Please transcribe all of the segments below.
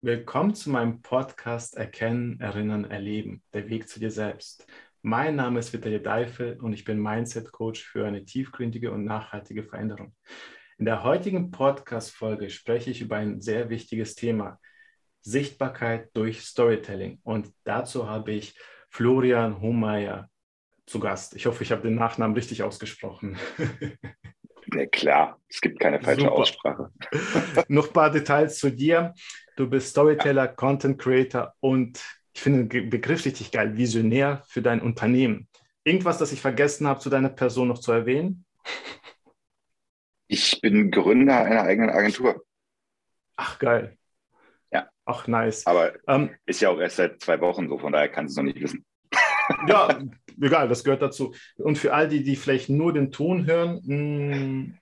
Willkommen zu meinem Podcast Erkennen, Erinnern, Erleben, der Weg zu dir selbst. Mein Name ist Vitali Deifel und ich bin Mindset Coach für eine tiefgründige und nachhaltige Veränderung. In der heutigen Podcast-Folge spreche ich über ein sehr wichtiges Thema: Sichtbarkeit durch Storytelling. Und dazu habe ich Florian Hohmeier zu Gast. Ich hoffe, ich habe den Nachnamen richtig ausgesprochen. Ja, klar, es gibt keine falsche Super. Aussprache. Noch ein paar Details zu dir. Du bist Storyteller, ja. Content Creator und ich finde den Begriff richtig geil, Visionär für dein Unternehmen. Irgendwas, das ich vergessen habe, zu deiner Person noch zu erwähnen? Ich bin Gründer einer eigenen Agentur. Ach, geil. Ja. Ach, nice. Aber ähm, ist ja auch erst seit zwei Wochen so, von daher kannst du es noch nicht wissen. Ja, egal, das gehört dazu. Und für all die, die vielleicht nur den Ton hören, mh, mm,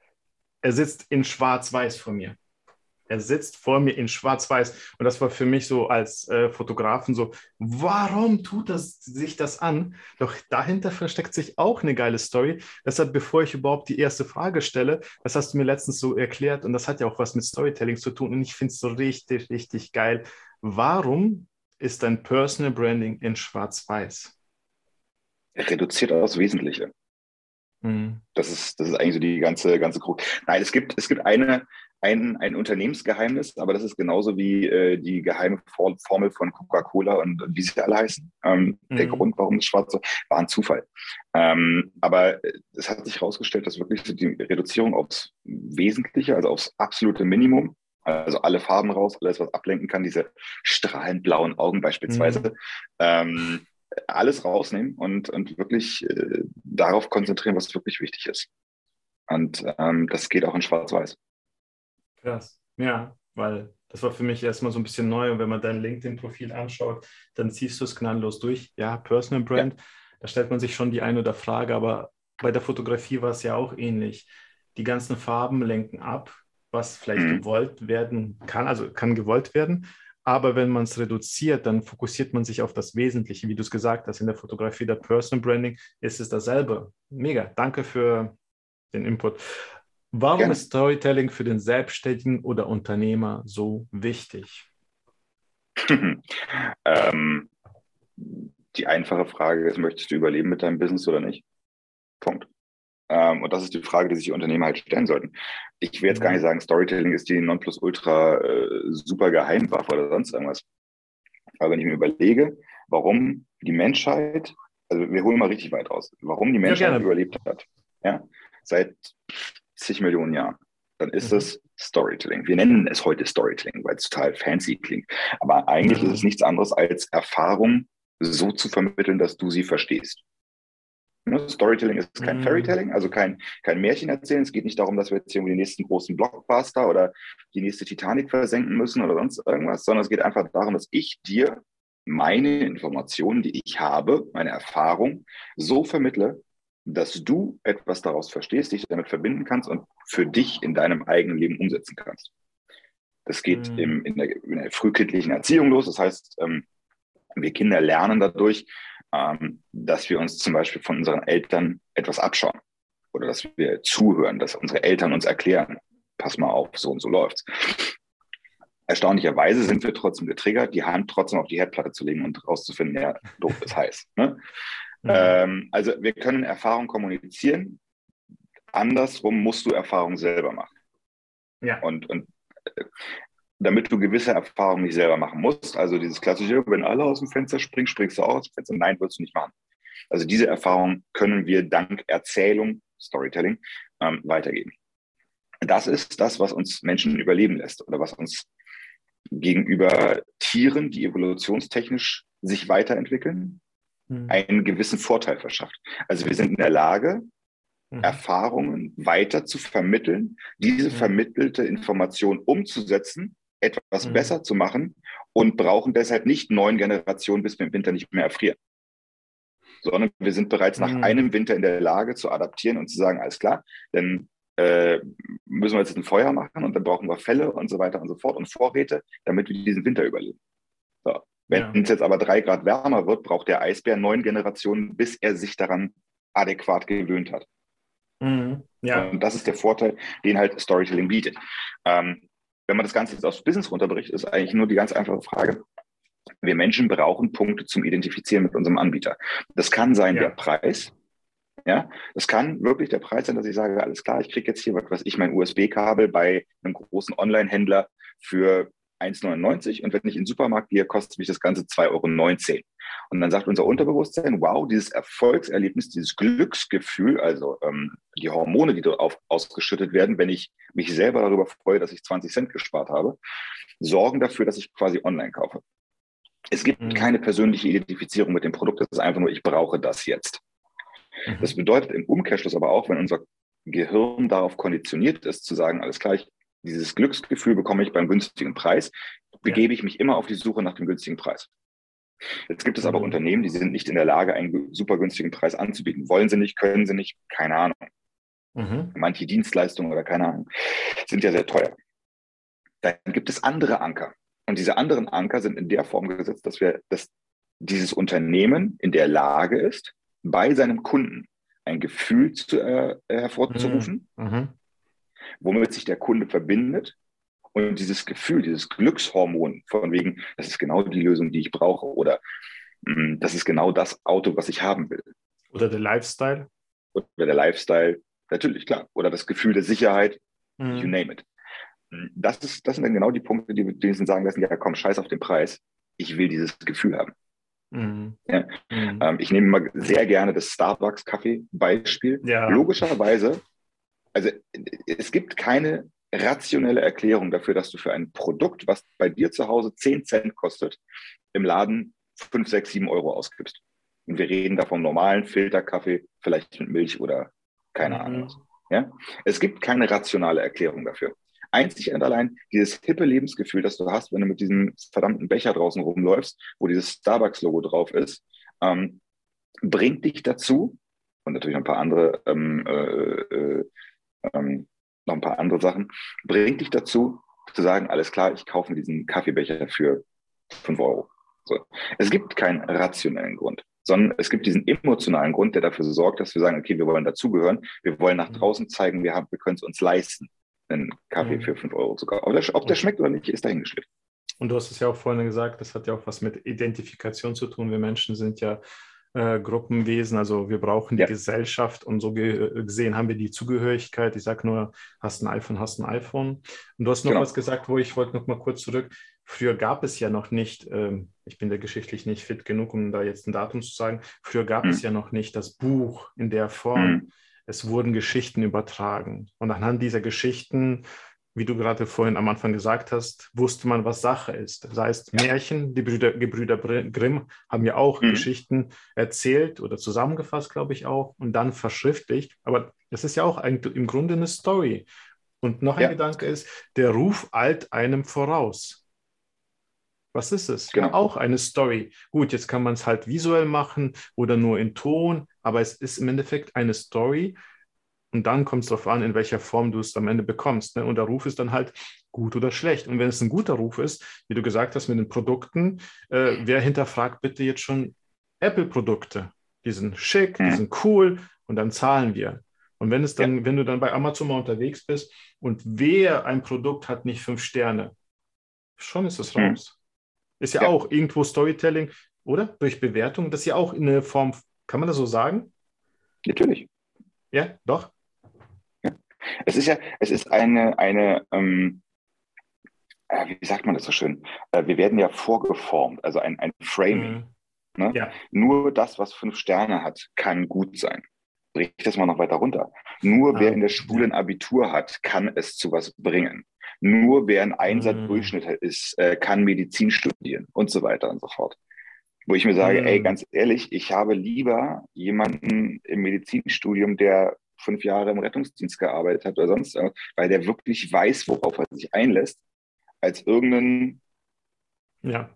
er sitzt in Schwarz-Weiß vor mir. Er sitzt vor mir in Schwarz-Weiß. Und das war für mich so als äh, Fotografen so, warum tut das, sich das an? Doch dahinter versteckt sich auch eine geile Story. Deshalb, bevor ich überhaupt die erste Frage stelle, das hast du mir letztens so erklärt und das hat ja auch was mit Storytelling zu tun. Und ich finde es so richtig, richtig geil. Warum ist dein Personal Branding in Schwarz-Weiß? Reduziert aufs Wesentliche. Mhm. Das, ist, das ist eigentlich so die ganze, ganze Krux. Nein, es gibt, es gibt eine, ein, ein Unternehmensgeheimnis, aber das ist genauso wie äh, die geheime Formel von Coca-Cola und, wie sie alle heißen. Ähm, mhm. Der Grund, warum es schwarz war ein Zufall. Ähm, aber es hat sich herausgestellt, dass wirklich die Reduzierung aufs Wesentliche, also aufs absolute Minimum, also alle Farben raus, alles, was ablenken kann, diese strahlend blauen Augen beispielsweise, mhm. ähm, alles rausnehmen und, und wirklich äh, darauf konzentrieren, was wirklich wichtig ist. Und ähm, das geht auch in Schwarz-Weiß. Krass. Ja, weil das war für mich erstmal so ein bisschen neu. Und wenn man dein LinkedIn-Profil anschaut, dann ziehst du es gnadenlos durch. Ja, Personal Brand, ja. da stellt man sich schon die eine oder Frage, aber bei der Fotografie war es ja auch ähnlich. Die ganzen Farben lenken ab, was vielleicht mhm. gewollt werden kann, also kann gewollt werden, aber wenn man es reduziert, dann fokussiert man sich auf das Wesentliche, wie du es gesagt hast, in der Fotografie, der Personal Branding ist es dasselbe. Mega, danke für den Input. Warum Gerne. ist Storytelling für den Selbstständigen oder Unternehmer so wichtig? ähm, die einfache Frage ist, möchtest du überleben mit deinem Business oder nicht? Punkt. Ähm, und das ist die Frage, die sich die Unternehmer halt stellen sollten. Ich will jetzt gar nicht sagen, Storytelling ist die Nonplusultra äh, super Geheimwaffe oder sonst irgendwas. Aber wenn ich mir überlege, warum die Menschheit, also wir holen mal richtig weit aus, warum die Menschheit ja, überlebt hat, ja, seit zig Millionen Jahren, dann ist mhm. es Storytelling. Wir nennen es heute Storytelling, weil es total fancy klingt. Aber eigentlich mhm. ist es nichts anderes als Erfahrung so zu vermitteln, dass du sie verstehst. Ne, Storytelling ist kein mhm. Fairytelling, also kein, kein Märchen erzählen. Es geht nicht darum, dass wir jetzt irgendwie den nächsten großen Blockbuster oder die nächste Titanic versenken müssen oder sonst irgendwas, sondern es geht einfach darum, dass ich dir meine Informationen, die ich habe, meine Erfahrung so vermittle, dass du etwas daraus verstehst, dich damit verbinden kannst und für dich in deinem eigenen Leben umsetzen kannst. Das geht mhm. im, in, der, in, der, frühkindlichen Erziehung los. Das heißt, ähm, wir Kinder lernen dadurch, ähm, dass wir uns zum Beispiel von unseren Eltern etwas abschauen oder dass wir zuhören, dass unsere Eltern uns erklären, pass mal auf, so und so läuft's. Erstaunlicherweise sind wir trotzdem getriggert, die Hand trotzdem auf die Herdplatte zu legen und rauszufinden, ja, doof ist heiß. Ne? Mhm. Ähm, also wir können Erfahrung kommunizieren. Andersrum musst du Erfahrung selber machen. Ja. Und, und äh, damit du gewisse Erfahrungen nicht selber machen musst. Also dieses klassische, wenn alle aus dem Fenster springen, springst du auch aus dem Fenster. Nein, willst du nicht machen. Also diese Erfahrung können wir dank Erzählung, Storytelling, ähm, weitergeben. Das ist das, was uns Menschen überleben lässt oder was uns gegenüber Tieren, die evolutionstechnisch sich weiterentwickeln, mhm. einen gewissen Vorteil verschafft. Also wir sind in der Lage, mhm. Erfahrungen weiter zu vermitteln, diese mhm. vermittelte Information umzusetzen etwas mhm. besser zu machen und brauchen deshalb nicht neun Generationen, bis wir im Winter nicht mehr erfrieren. Sondern wir sind bereits mhm. nach einem Winter in der Lage zu adaptieren und zu sagen, alles klar, dann äh, müssen wir jetzt ein Feuer machen und dann brauchen wir Fälle und so weiter und so fort und Vorräte, damit wir diesen Winter überleben. So. Wenn ja. es jetzt aber drei Grad wärmer wird, braucht der Eisbär neun Generationen, bis er sich daran adäquat gewöhnt hat. Mhm. Ja. Und das ist der Vorteil, den halt Storytelling bietet. Ähm, wenn man das Ganze jetzt aufs Business runterbricht, ist eigentlich nur die ganz einfache Frage. Wir Menschen brauchen Punkte zum Identifizieren mit unserem Anbieter. Das kann sein ja. der Preis. Ja, das kann wirklich der Preis sein, dass ich sage, alles klar, ich kriege jetzt hier, was weiß ich, mein USB-Kabel bei einem großen Online-Händler für 1,99 und wenn ich in den Supermarkt gehe, kostet mich das Ganze 2,19 Euro. Und dann sagt unser Unterbewusstsein, wow, dieses Erfolgserlebnis, dieses Glücksgefühl, also ähm, die Hormone, die dort auf, ausgeschüttet werden, wenn ich mich selber darüber freue, dass ich 20 Cent gespart habe, sorgen dafür, dass ich quasi online kaufe. Es gibt mhm. keine persönliche Identifizierung mit dem Produkt, das ist einfach nur, ich brauche das jetzt. Mhm. Das bedeutet im Umkehrschluss aber auch, wenn unser Gehirn darauf konditioniert ist, zu sagen, alles klar, ich dieses Glücksgefühl bekomme ich beim günstigen Preis, begebe ich mich immer auf die Suche nach dem günstigen Preis. Jetzt gibt es aber mhm. Unternehmen, die sind nicht in der Lage, einen super günstigen Preis anzubieten. Wollen sie nicht, können sie nicht, keine Ahnung. Mhm. Manche Dienstleistungen oder keine Ahnung sind ja sehr teuer. Dann gibt es andere Anker. Und diese anderen Anker sind in der Form gesetzt, dass wir, dass dieses Unternehmen in der Lage ist, bei seinem Kunden ein Gefühl zu, äh, hervorzurufen, mhm. mhm womit sich der Kunde verbindet. Und dieses Gefühl, dieses Glückshormon von wegen, das ist genau die Lösung, die ich brauche oder mh, hm, das ist genau das Auto, was ich haben will. Oder der Lifestyle. Oder der Lifestyle, natürlich, klar. Oder das Gefühl der Sicherheit, mhm. you name it. Hm, das, ist, das sind dann genau die Punkte, die wir sagen lassen, ja komm, scheiß auf den Preis. Ich will dieses Gefühl haben. Mhm. Ja. Mhm. Ähm, ich nehme mal sehr gerne das Starbucks-Kaffee-Beispiel. Ja. Logischerweise also es gibt keine rationelle Erklärung dafür, dass du für ein Produkt, was bei dir zu Hause 10 Cent kostet, im Laden 5, 6, 7 Euro ausgibst. Und wir reden da vom normalen Filterkaffee, vielleicht mit Milch oder keine mhm. Ahnung. Ja? Es gibt keine rationale Erklärung dafür. Einzig und allein dieses hippe Lebensgefühl, das du hast, wenn du mit diesem verdammten Becher draußen rumläufst, wo dieses Starbucks-Logo drauf ist, ähm, bringt dich dazu, und natürlich ein paar andere ähm, äh, äh ähm, noch ein paar andere Sachen, bringt dich dazu, zu sagen, alles klar, ich kaufe mir diesen Kaffeebecher für 5 Euro. So. Es gibt keinen rationellen Grund, sondern es gibt diesen emotionalen Grund, der dafür sorgt, dass wir sagen, okay, wir wollen dazugehören, wir wollen nach mhm. draußen zeigen, wir, haben, wir können es uns leisten, einen Kaffee mhm. für 5 Euro zu kaufen. Ob der, ob der schmeckt oder nicht, ist dahingestellt. Und du hast es ja auch vorhin gesagt, das hat ja auch was mit Identifikation zu tun. Wir Menschen sind ja äh, Gruppenwesen. Also wir brauchen die ja. Gesellschaft und so gesehen haben wir die Zugehörigkeit. Ich sage nur, hast ein iPhone, hast ein iPhone. Und du hast noch genau. was gesagt, wo ich wollte noch mal kurz zurück. Früher gab es ja noch nicht, ähm, ich bin da geschichtlich nicht fit genug, um da jetzt ein Datum zu sagen, früher gab mhm. es ja noch nicht das Buch in der Form. Mhm. Es wurden Geschichten übertragen. Und anhand dieser Geschichten wie du gerade vorhin am Anfang gesagt hast, wusste man, was Sache ist. Das heißt, ja. Märchen, die Brüder, Gebrüder Grimm haben ja auch mhm. Geschichten erzählt oder zusammengefasst, glaube ich auch, und dann verschriftlicht. Aber das ist ja auch eigentlich im Grunde eine Story. Und noch ein ja. Gedanke ist, der Ruf eilt einem voraus. Was ist es? Genau. Auch eine Story. Gut, jetzt kann man es halt visuell machen oder nur in Ton, aber es ist im Endeffekt eine Story, und dann kommt es darauf an, in welcher Form du es am Ende bekommst. Ne? Und der Ruf ist dann halt gut oder schlecht. Und wenn es ein guter Ruf ist, wie du gesagt hast mit den Produkten, äh, wer hinterfragt bitte jetzt schon Apple-Produkte? Die sind schick, die mhm. sind cool und dann zahlen wir. Und wenn es dann, ja. wenn du dann bei Amazon mal unterwegs bist und wer ein Produkt hat nicht fünf Sterne, schon ist es mhm. raus. Ist ja, ja, auch irgendwo Storytelling, oder? Durch Bewertung, das ist ja auch in eine Form, kann man das so sagen? Natürlich. Ja, doch. Es ist ja, es ist eine, eine ähm, äh, wie sagt man das so schön? Äh, wir werden ja vorgeformt, also ein, ein Framing. Mhm. Ne? Ja. Nur das, was fünf Sterne hat, kann gut sein. Brich das mal noch weiter runter. Nur ah, wer in der Schule ein Abitur hat, kann es zu was bringen. Nur wer ein Einsatzdurchschnitt mhm. ist, äh, kann Medizin studieren und so weiter und so fort. Wo ich mir sage, mhm. ey, ganz ehrlich, ich habe lieber jemanden im Medizinstudium, der fünf Jahre im Rettungsdienst gearbeitet hat oder sonst weil der wirklich weiß, worauf er sich einlässt, als irgendeinen ja.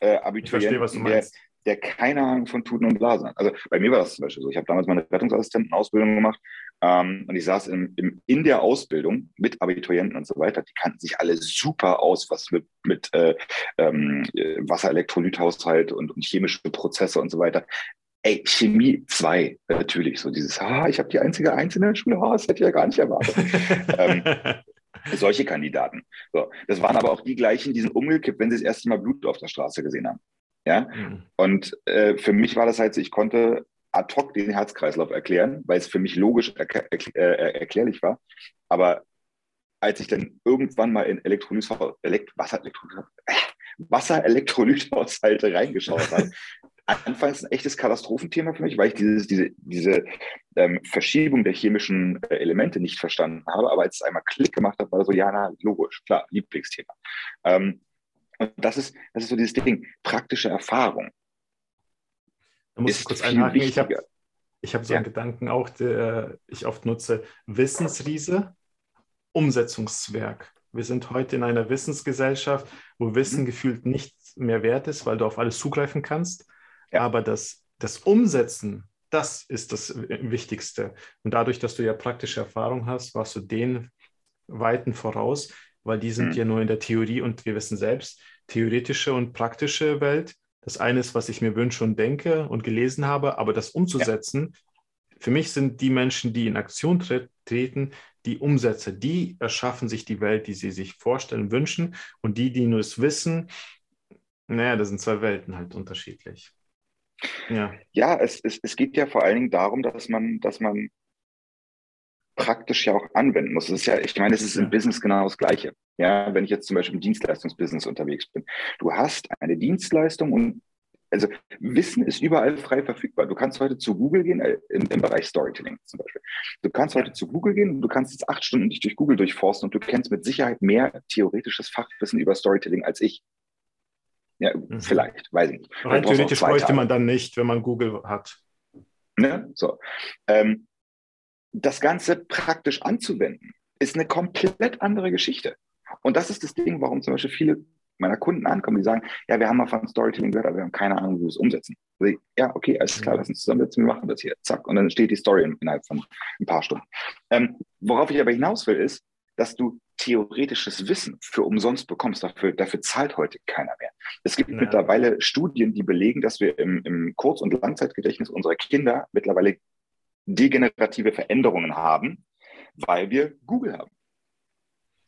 äh, Abiturienten, der, der keine Ahnung von Tuten und Blasen hat. Also bei mir war das zum Beispiel so. Ich habe damals meine Rettungsassistentenausbildung gemacht ähm, und ich saß in, in, in, der Ausbildung mit Abiturienten und so weiter. Die kannten sich alle super aus, was mit, mit äh, ähm, Wasserelektrolythaushalt und, und chemische Prozesse und so weiter. Ey, Chemie 2, natürlich. So dieses, ah, ich habe die einzige in der Schule, ah, das hätte ich ja gar nicht erwartet. ähm, Solche Kandidaten. So. Das waren aber auch die gleichen, die sind umgekippt, wenn sie das erste Mal Blut auf der Straße gesehen haben. Ja. Mhm. Und äh, für mich war das halt so, ich konnte ad hoc den Herzkreislauf erklären, weil es für mich logisch erklär, äh, erklärlich war. Aber als ich dann irgendwann mal in Elektrolythaushalt, Elekt Wasserelektrolythaushalt, äh, Wasserelektrolythaushalte reingeschaut habe, anfangs ein echtes Katastrophenthema für mich, weil ich dieses, diese, diese ähm, Verschiebung der chemischen äh, Elemente nicht verstanden habe. Aber als es einmal Klick gemacht hat, war so, ja, na, logisch, klar, Lieblingsthema. Ähm, und das ist, das ist so dieses Ding, praktische Erfahrung. Da muss ich kurz einhaken. Ich habe hab so ja. einen Gedanken auch, der ich oft nutze. Wissensriese, Umsetzungswerk. Wir sind heute in einer Wissensgesellschaft, wo Wissen mhm. gefühlt nicht mehr wert ist, weil du auf alles zugreifen kannst. Ja. Aber das, das Umsetzen, das ist das Wichtigste. Und dadurch, dass du ja praktische Erfahrung hast, warst du den Weiten voraus, weil die sind mhm. ja nur in der Theorie und wir wissen selbst, theoretische und praktische Welt. Das eine ist, was ich mir wünsche und denke und gelesen habe, aber das umzusetzen, ja. für mich sind die Menschen, die in Aktion tre treten, die Umsätze, die erschaffen sich die Welt, die sie sich vorstellen, wünschen und die, die nur es wissen, naja, das sind zwei Welten halt unterschiedlich. Ja, ja es, es, es geht ja vor allen Dingen darum, dass man, dass man praktisch ja auch anwenden muss. Es ist ja, ich meine, es ist im Business genau das Gleiche. Ja, wenn ich jetzt zum Beispiel im Dienstleistungsbusiness unterwegs bin. Du hast eine Dienstleistung und also Wissen ist überall frei verfügbar. Du kannst heute zu Google gehen, äh, im, im, Bereich Storytelling zum Beispiel. Du kannst heute zu Google gehen und du kannst jetzt acht Stunden dich durch Google durchforsten und du kennst mit Sicherheit mehr theoretisches Fachwissen über Storytelling als ich. Ja, mhm. vielleicht, weiß ich nicht. Rein theoretisch bräuchte man dann nicht, wenn man Google hat. Ne? So. Ähm, das Ganze praktisch anzuwenden, ist eine komplett andere Geschichte. Und das ist das Ding, warum zum Beispiel viele meiner Kunden ankommen, die sagen, ja, wir haben mal von Storytelling gehört, aber wir haben keine Ahnung, wie wir es umsetzen. Also, ja, okay, alles klar, lass uns zusammensetzen, wir machen das hier. Zack. Und dann steht die Story innerhalb von ein paar Stunden. Ähm, worauf ich aber hinaus will, ist, dass du theoretisches Wissen für umsonst bekommst. Dafür, dafür zahlt heute keiner mehr. Es gibt ja. mittlerweile Studien, die belegen, dass wir im, im Kurz- und Langzeitgedächtnis unserer Kinder mittlerweile degenerative Veränderungen haben, weil wir Google haben.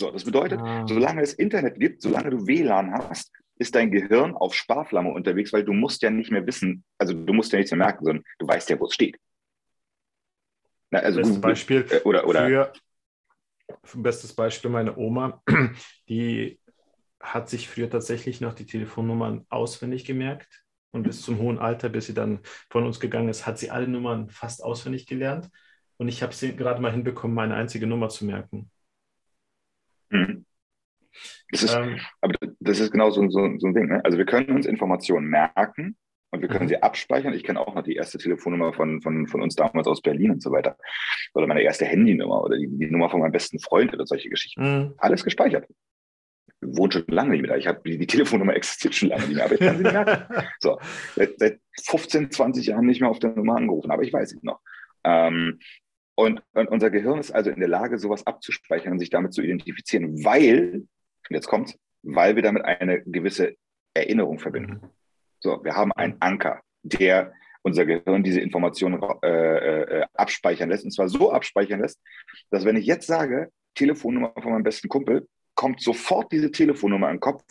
So, das bedeutet, ah. solange es Internet gibt, solange du WLAN hast, ist dein Gehirn auf Sparflamme unterwegs, weil du musst ja nicht mehr wissen, also du musst ja nichts mehr merken, sondern du weißt ja, wo es steht. Na, also Google, Beispiel äh, oder, oder für, bestes Beispiel meine Oma, die hat sich früher tatsächlich noch die Telefonnummern auswendig gemerkt und bis zum hohen Alter, bis sie dann von uns gegangen ist, hat sie alle Nummern fast auswendig gelernt und ich habe sie gerade mal hinbekommen, meine einzige Nummer zu merken. Mhm. Das ist, ähm, aber das ist genau so, so, so ein Ding. Ne? Also wir können uns Informationen merken, und wir können mhm. sie abspeichern. Ich kenne auch noch die erste Telefonnummer von, von, von uns damals aus Berlin und so weiter. Oder meine erste Handynummer oder die, die Nummer von meinem besten Freund oder solche Geschichten. Mhm. Alles gespeichert. Wohnt schon lange nicht mehr da. Ich habe die, die, Telefonnummer existiert schon lange nicht mehr, aber ich kann sie nicht merken. So, seit, seit 15, 20 Jahren nicht mehr auf der Nummer angerufen, aber ich weiß sie noch. Ähm, und, und, unser Gehirn ist also in der Lage, sowas abzuspeichern und sich damit zu identifizieren, weil, jetzt kommt's, weil wir damit eine gewisse Erinnerung verbinden. Mhm. So, wir haben einen Anker, der unser Gehirn diese Informationen äh, äh, abspeichern lässt. Und zwar so abspeichern lässt, dass wenn ich jetzt sage, Telefonnummer von meinem besten Kumpel, kommt sofort diese Telefonnummer in den Kopf.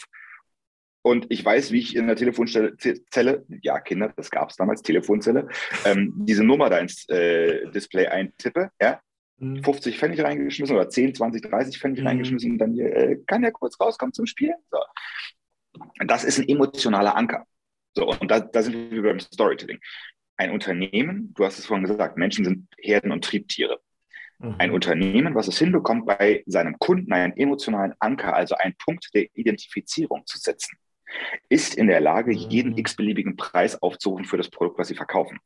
Und ich weiß, wie ich in der Telefonzelle, ja, Kinder, das gab es damals, Telefonzelle, ähm, diese Nummer da ins äh, Display eintippe, ja, 50 mhm. Pfennig reingeschmissen oder 10, 20, 30 Pfennig mhm. reingeschmissen und dann hier, äh, kann ja kurz rauskommen zum Spielen. So. Das ist ein emotionaler Anker. So, und da, da sind wir beim Storytelling. Ein Unternehmen, du hast es vorhin gesagt, Menschen sind Herden- und Triebtiere. Mhm. Ein Unternehmen, was es hinbekommt, bei seinem Kunden einen emotionalen Anker, also einen Punkt der Identifizierung zu setzen, ist in der Lage, mhm. jeden x-beliebigen Preis aufzurufen für das Produkt, was sie verkaufen,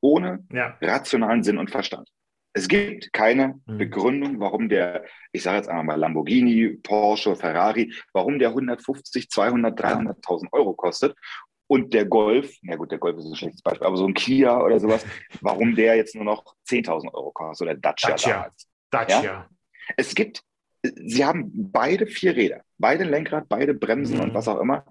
ohne ja. rationalen Sinn und Verstand. Es gibt keine mhm. Begründung, warum der, ich sage jetzt einmal mal Lamborghini, Porsche, Ferrari, warum der 150, 200, 300.000 Euro kostet und der Golf, ja gut, der Golf ist ein schlechtes Beispiel, aber so ein Kia oder sowas, warum der jetzt nur noch 10.000 Euro kostet oder Dacia, Dacia. damals. Dacia. Ja? Es gibt, sie haben beide vier Räder, beide Lenkrad, beide Bremsen mhm. und was auch immer.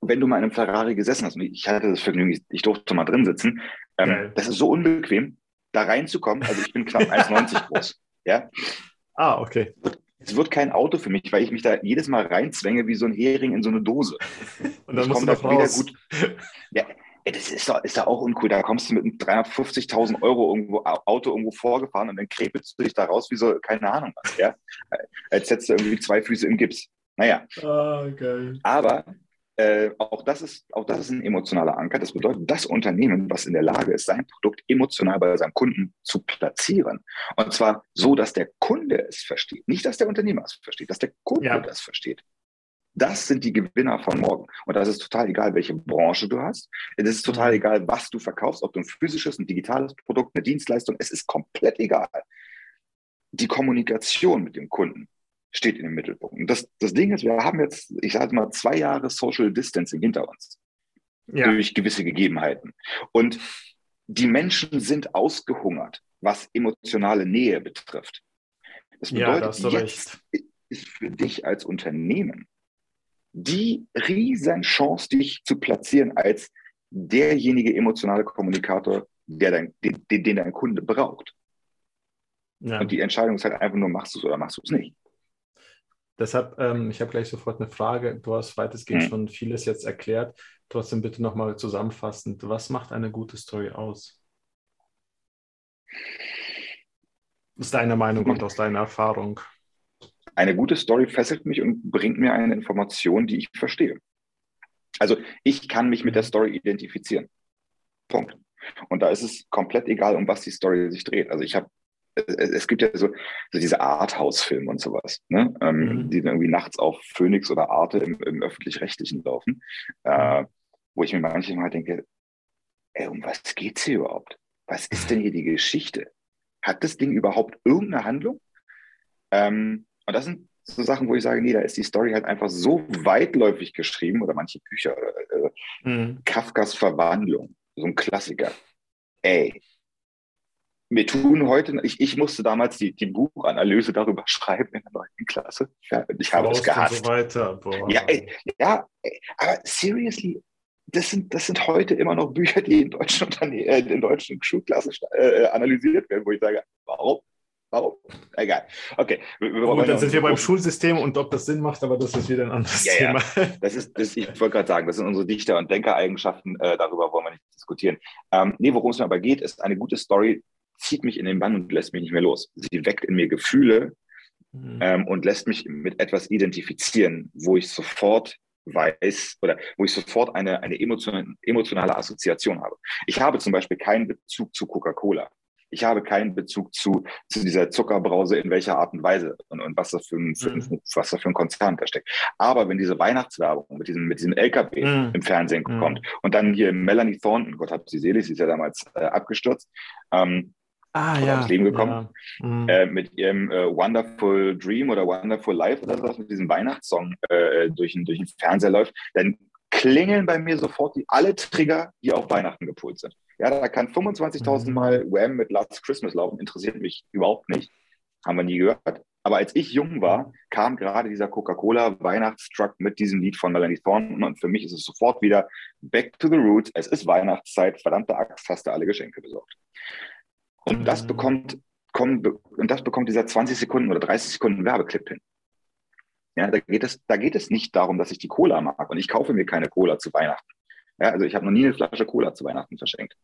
Wenn du mal in einem Ferrari gesessen hast, und ich hatte das Vergnügen, ich durfte mal drin sitzen, ähm, das ist so unbequem, da reinzukommen. Also ich bin knapp 1,90 groß. Ja. Ah, okay. Es wird kein Auto für mich, weil ich mich da jedes Mal reinzwänge wie so ein Hering in so eine Dose. Und dann musst du da wieder gut. Ja, das ist doch, ist doch auch uncool. Da kommst du mit einem 350.000 Euro irgendwo, Auto irgendwo vorgefahren und dann krepelst du dich da raus wie so, keine Ahnung was, ja. Als hättest du irgendwie zwei Füße im Gips. Naja. Ah, geil. Aber äh, auch, das ist, auch das ist ein emotionaler Anker. Das bedeutet, das Unternehmen, was in der Lage ist, sein Produkt emotional bei seinem Kunden zu platzieren. Und zwar so, dass der Kunde es versteht. Nicht, dass der Unternehmer es versteht, dass der Kunde ja. das versteht. Das sind die Gewinner von morgen. Und das ist total egal, welche Branche du hast. Es ist total mhm. egal, was du verkaufst, ob du ein physisches, ein digitales Produkt, eine Dienstleistung. Es ist komplett egal. Die Kommunikation mit dem Kunden steht in dem Mittelpunkt. Und das, das Ding ist, wir haben jetzt, ich sage mal, zwei Jahre Social Distancing hinter uns. Ja. Durch gewisse Gegebenheiten. Und die Menschen sind ausgehungert, was emotionale Nähe betrifft. Das bedeutet, ja, jetzt recht. ist für dich als Unternehmen die Riesenchance, dich zu platzieren als derjenige emotionale Kommunikator, der dein, den, den dein Kunde braucht. Ja. Und die Entscheidung ist halt einfach nur, machst du es oder machst du es nicht. Deshalb, ähm, ich habe gleich sofort eine Frage. Du hast weitestgehend mhm. schon vieles jetzt erklärt. Trotzdem bitte nochmal zusammenfassend. Was macht eine gute Story aus? Ist deine Meinung und aus deiner Erfahrung? Eine gute Story fesselt mich und bringt mir eine Information, die ich verstehe. Also ich kann mich mit der Story identifizieren. Punkt. Und da ist es komplett egal, um was die Story sich dreht. Also ich habe es gibt ja so, so diese Arthouse-Filme und sowas, ne? Ähm, mhm. die dann irgendwie nachts auf Phoenix oder Arte im, im öffentlich-rechtlichen laufen, äh, wo ich mir manchmal denke, ey, um was geht's hier überhaupt? Was ist denn hier die Geschichte? Hat das Ding überhaupt irgendeine Handlung? Ähm, und das sind so Sachen, wo ich sage, nee, da ist die Story halt einfach so weitläufig geschrieben oder manche Bücher, äh, mhm. Kafkas Verwandlung, so ein Klassiker. Ey, wir tun heute, ich, ich musste damals die, die Buchanalyse darüber schreiben in der neunten Klasse. Ja, ich habe es gehasst. So weiter. Ja, ey, ja, ey, aber seriously, das sind, das sind heute immer noch Bücher, die in deutschen, Unterne äh, in deutschen Schulklassen äh, analysiert werden, wo ich sage, warum? Warum? Egal. Okay. Gut, dann sind wir beim Schulsystem und ob das Sinn macht, aber das ist wieder ein anderes ja, Thema. Ja. Das ist, das, ich wollte gerade sagen, das sind unsere Dichter- und Denkereigenschaften. Äh, darüber wollen wir nicht diskutieren. Ähm, nee, worum es mir aber geht, ist eine gute Story zieht mich in den Bann und lässt mich nicht mehr los. Sie weckt in mir Gefühle mhm. ähm, und lässt mich mit etwas identifizieren, wo ich sofort weiß oder wo ich sofort eine, eine emotionale, emotionale Assoziation habe. Ich habe zum Beispiel keinen Bezug zu Coca-Cola. Ich habe keinen Bezug zu, zu dieser Zuckerbrause in welcher Art und Weise und, und was, das für ein, für, mhm. was da für ein Konzern da steckt. Aber wenn diese Weihnachtswerbung mit diesem, mit diesem LKW mhm. im Fernsehen mhm. kommt und dann hier Melanie Thornton, Gott hat sie selig, sie ist ja damals äh, abgestürzt, ähm, ah, ja. ins Leben gekommen, ja. mhm. äh, mit ihrem äh, Wonderful Dream oder Wonderful Life oder sowas, mit diesem Weihnachtssong äh, durch, den, durch den Fernseher läuft, dann klingeln bei mir sofort die, alle Trigger, die auf Weihnachten gepolt sind. Ja, da kann 25.000 mhm. Mal Wham mit Last Christmas laufen, interessiert mich überhaupt nicht. Haben wir nie gehört. Aber als ich jung war, kam gerade dieser Coca-Cola Weihnachtstruck mit diesem Lied von Melanie Thornton und für mich ist es sofort wieder Back to the Roots. Es ist Weihnachtszeit, verdammte Axt, hast du alle Geschenke besorgt. Und das bekommt, kommt, und das bekommt dieser 20 Sekunden oder 30 Sekunden Werbeclip hin. Ja, da geht es, da geht es nicht darum, dass ich die Cola mag und ich kaufe mir keine Cola zu Weihnachten. Ja, also ich habe noch nie eine Flasche Cola zu Weihnachten verschenkt.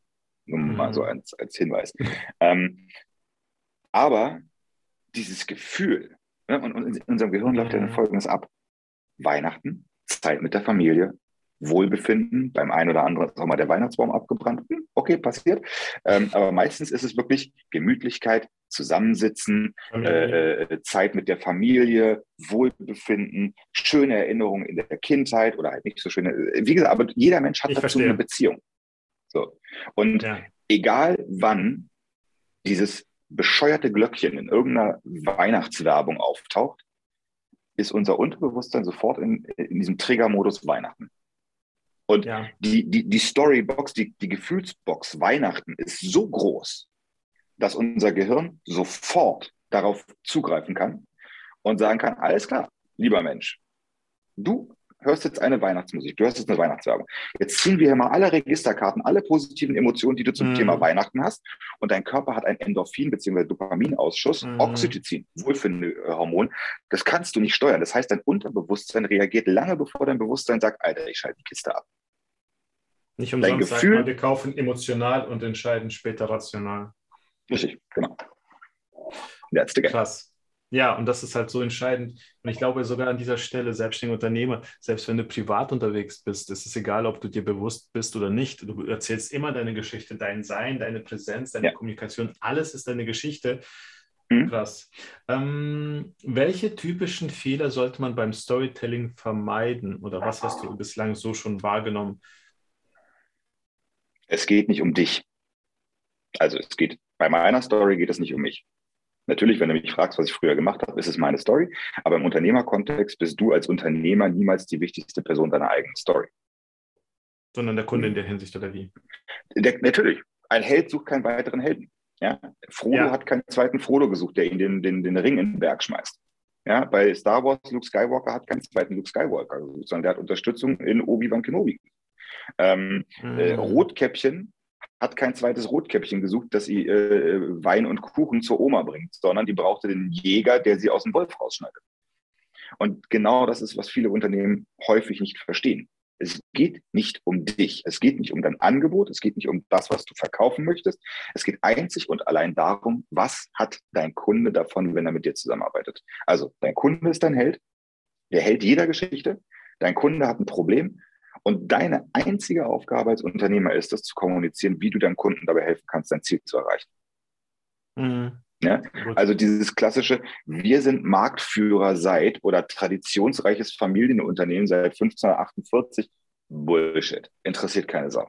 Nur mhm. mal so als, als Hinweis. Ähm, aber dieses Gefühl, ne, und, und, in unserem Gehirn läuft ja dann folgendes ab. Weihnachten, Zeit mit der Familie, Wohlbefinden. Beim einen oder anderen ist auch mal der Weihnachtsbaum abgebrannt. Hm, okay, passiert. Ähm, aber meistens ist es wirklich Gemütlichkeit, Zusammensitzen, äh, äh, Zeit mit der Familie, Wohlbefinden, schöne Erinnerungen in der Kindheit oder halt nicht so schöne. Wie gesagt, aber jeder Mensch hat ich dazu verstehe. eine Beziehung. So. Und ja. egal wann dieses bescheuerte Glöckchen in irgendeiner Weihnachtswerbung auftaucht, ist unser Unterbewusstsein sofort in, in diesem Triggermodus Weihnachten. Und ja. die, die, die Storybox, die, die Gefühlsbox Weihnachten ist so groß, dass unser Gehirn sofort darauf zugreifen kann und sagen kann, alles klar, lieber Mensch, du hörst jetzt eine Weihnachtsmusik, du hörst jetzt eine Weihnachtswerbung. Jetzt ziehen wir hier mal alle Registerkarten, alle positiven Emotionen, die du zum mm. Thema Weihnachten hast. Und dein Körper hat einen Endorphin- bzw. Dopaminausschuss, mm. Oxytocin, Wohlfühlhormon. Das kannst du nicht steuern. Das heißt, dein Unterbewusstsein reagiert lange bevor dein Bewusstsein sagt, Alter, ich schalte die Kiste ab. Nicht umsonst dein Gefühl, sagt man, wir kaufen emotional und entscheiden später rational. Richtig, genau. Game. Krass. Ja, und das ist halt so entscheidend. Und ich glaube sogar an dieser Stelle, selbstständiger Unternehmer, selbst wenn du privat unterwegs bist, ist es egal, ob du dir bewusst bist oder nicht. Du erzählst immer deine Geschichte, dein Sein, deine Präsenz, deine ja. Kommunikation, alles ist deine Geschichte. Mhm. Krass. Ähm, welche typischen Fehler sollte man beim Storytelling vermeiden? Oder was hast du bislang so schon wahrgenommen? Es geht nicht um dich. Also es geht, bei meiner Story geht es nicht um mich. Natürlich, wenn du mich fragst, was ich früher gemacht habe, ist es meine Story. Aber im Unternehmerkontext bist du als Unternehmer niemals die wichtigste Person deiner eigenen Story. Sondern der Kunde in der Hinsicht oder wie? Der, natürlich. Ein Held sucht keinen weiteren Helden. Ja? Frodo ja. hat keinen zweiten Frodo gesucht, der ihn den, den, den Ring in den Berg schmeißt. Ja, bei Star Wars, Luke Skywalker hat keinen zweiten Luke Skywalker gesucht, sondern der hat Unterstützung in Obi-Wan Kenobi. Ähm, mhm. äh, Rotkäppchen hat kein zweites Rotkäppchen gesucht, das sie äh, Wein und Kuchen zur Oma bringt, sondern die brauchte den Jäger, der sie aus dem Wolf rausschneidet. Und genau das ist, was viele Unternehmen häufig nicht verstehen. Es geht nicht um dich. Es geht nicht um dein Angebot. Es geht nicht um das, was du verkaufen möchtest. Es geht einzig und allein darum, was hat dein Kunde davon, wenn er mit dir zusammenarbeitet. Also dein Kunde ist dein Held. Der Held jeder Geschichte. Dein Kunde hat ein Problem und deine einzige Aufgabe als Unternehmer ist es, zu kommunizieren, wie du deinem Kunden dabei helfen kannst, dein Ziel zu erreichen. Mhm. Ja? Also dieses klassische, wir sind Marktführer seit oder traditionsreiches Familienunternehmen seit 1548, Bullshit. Interessiert keine Sau.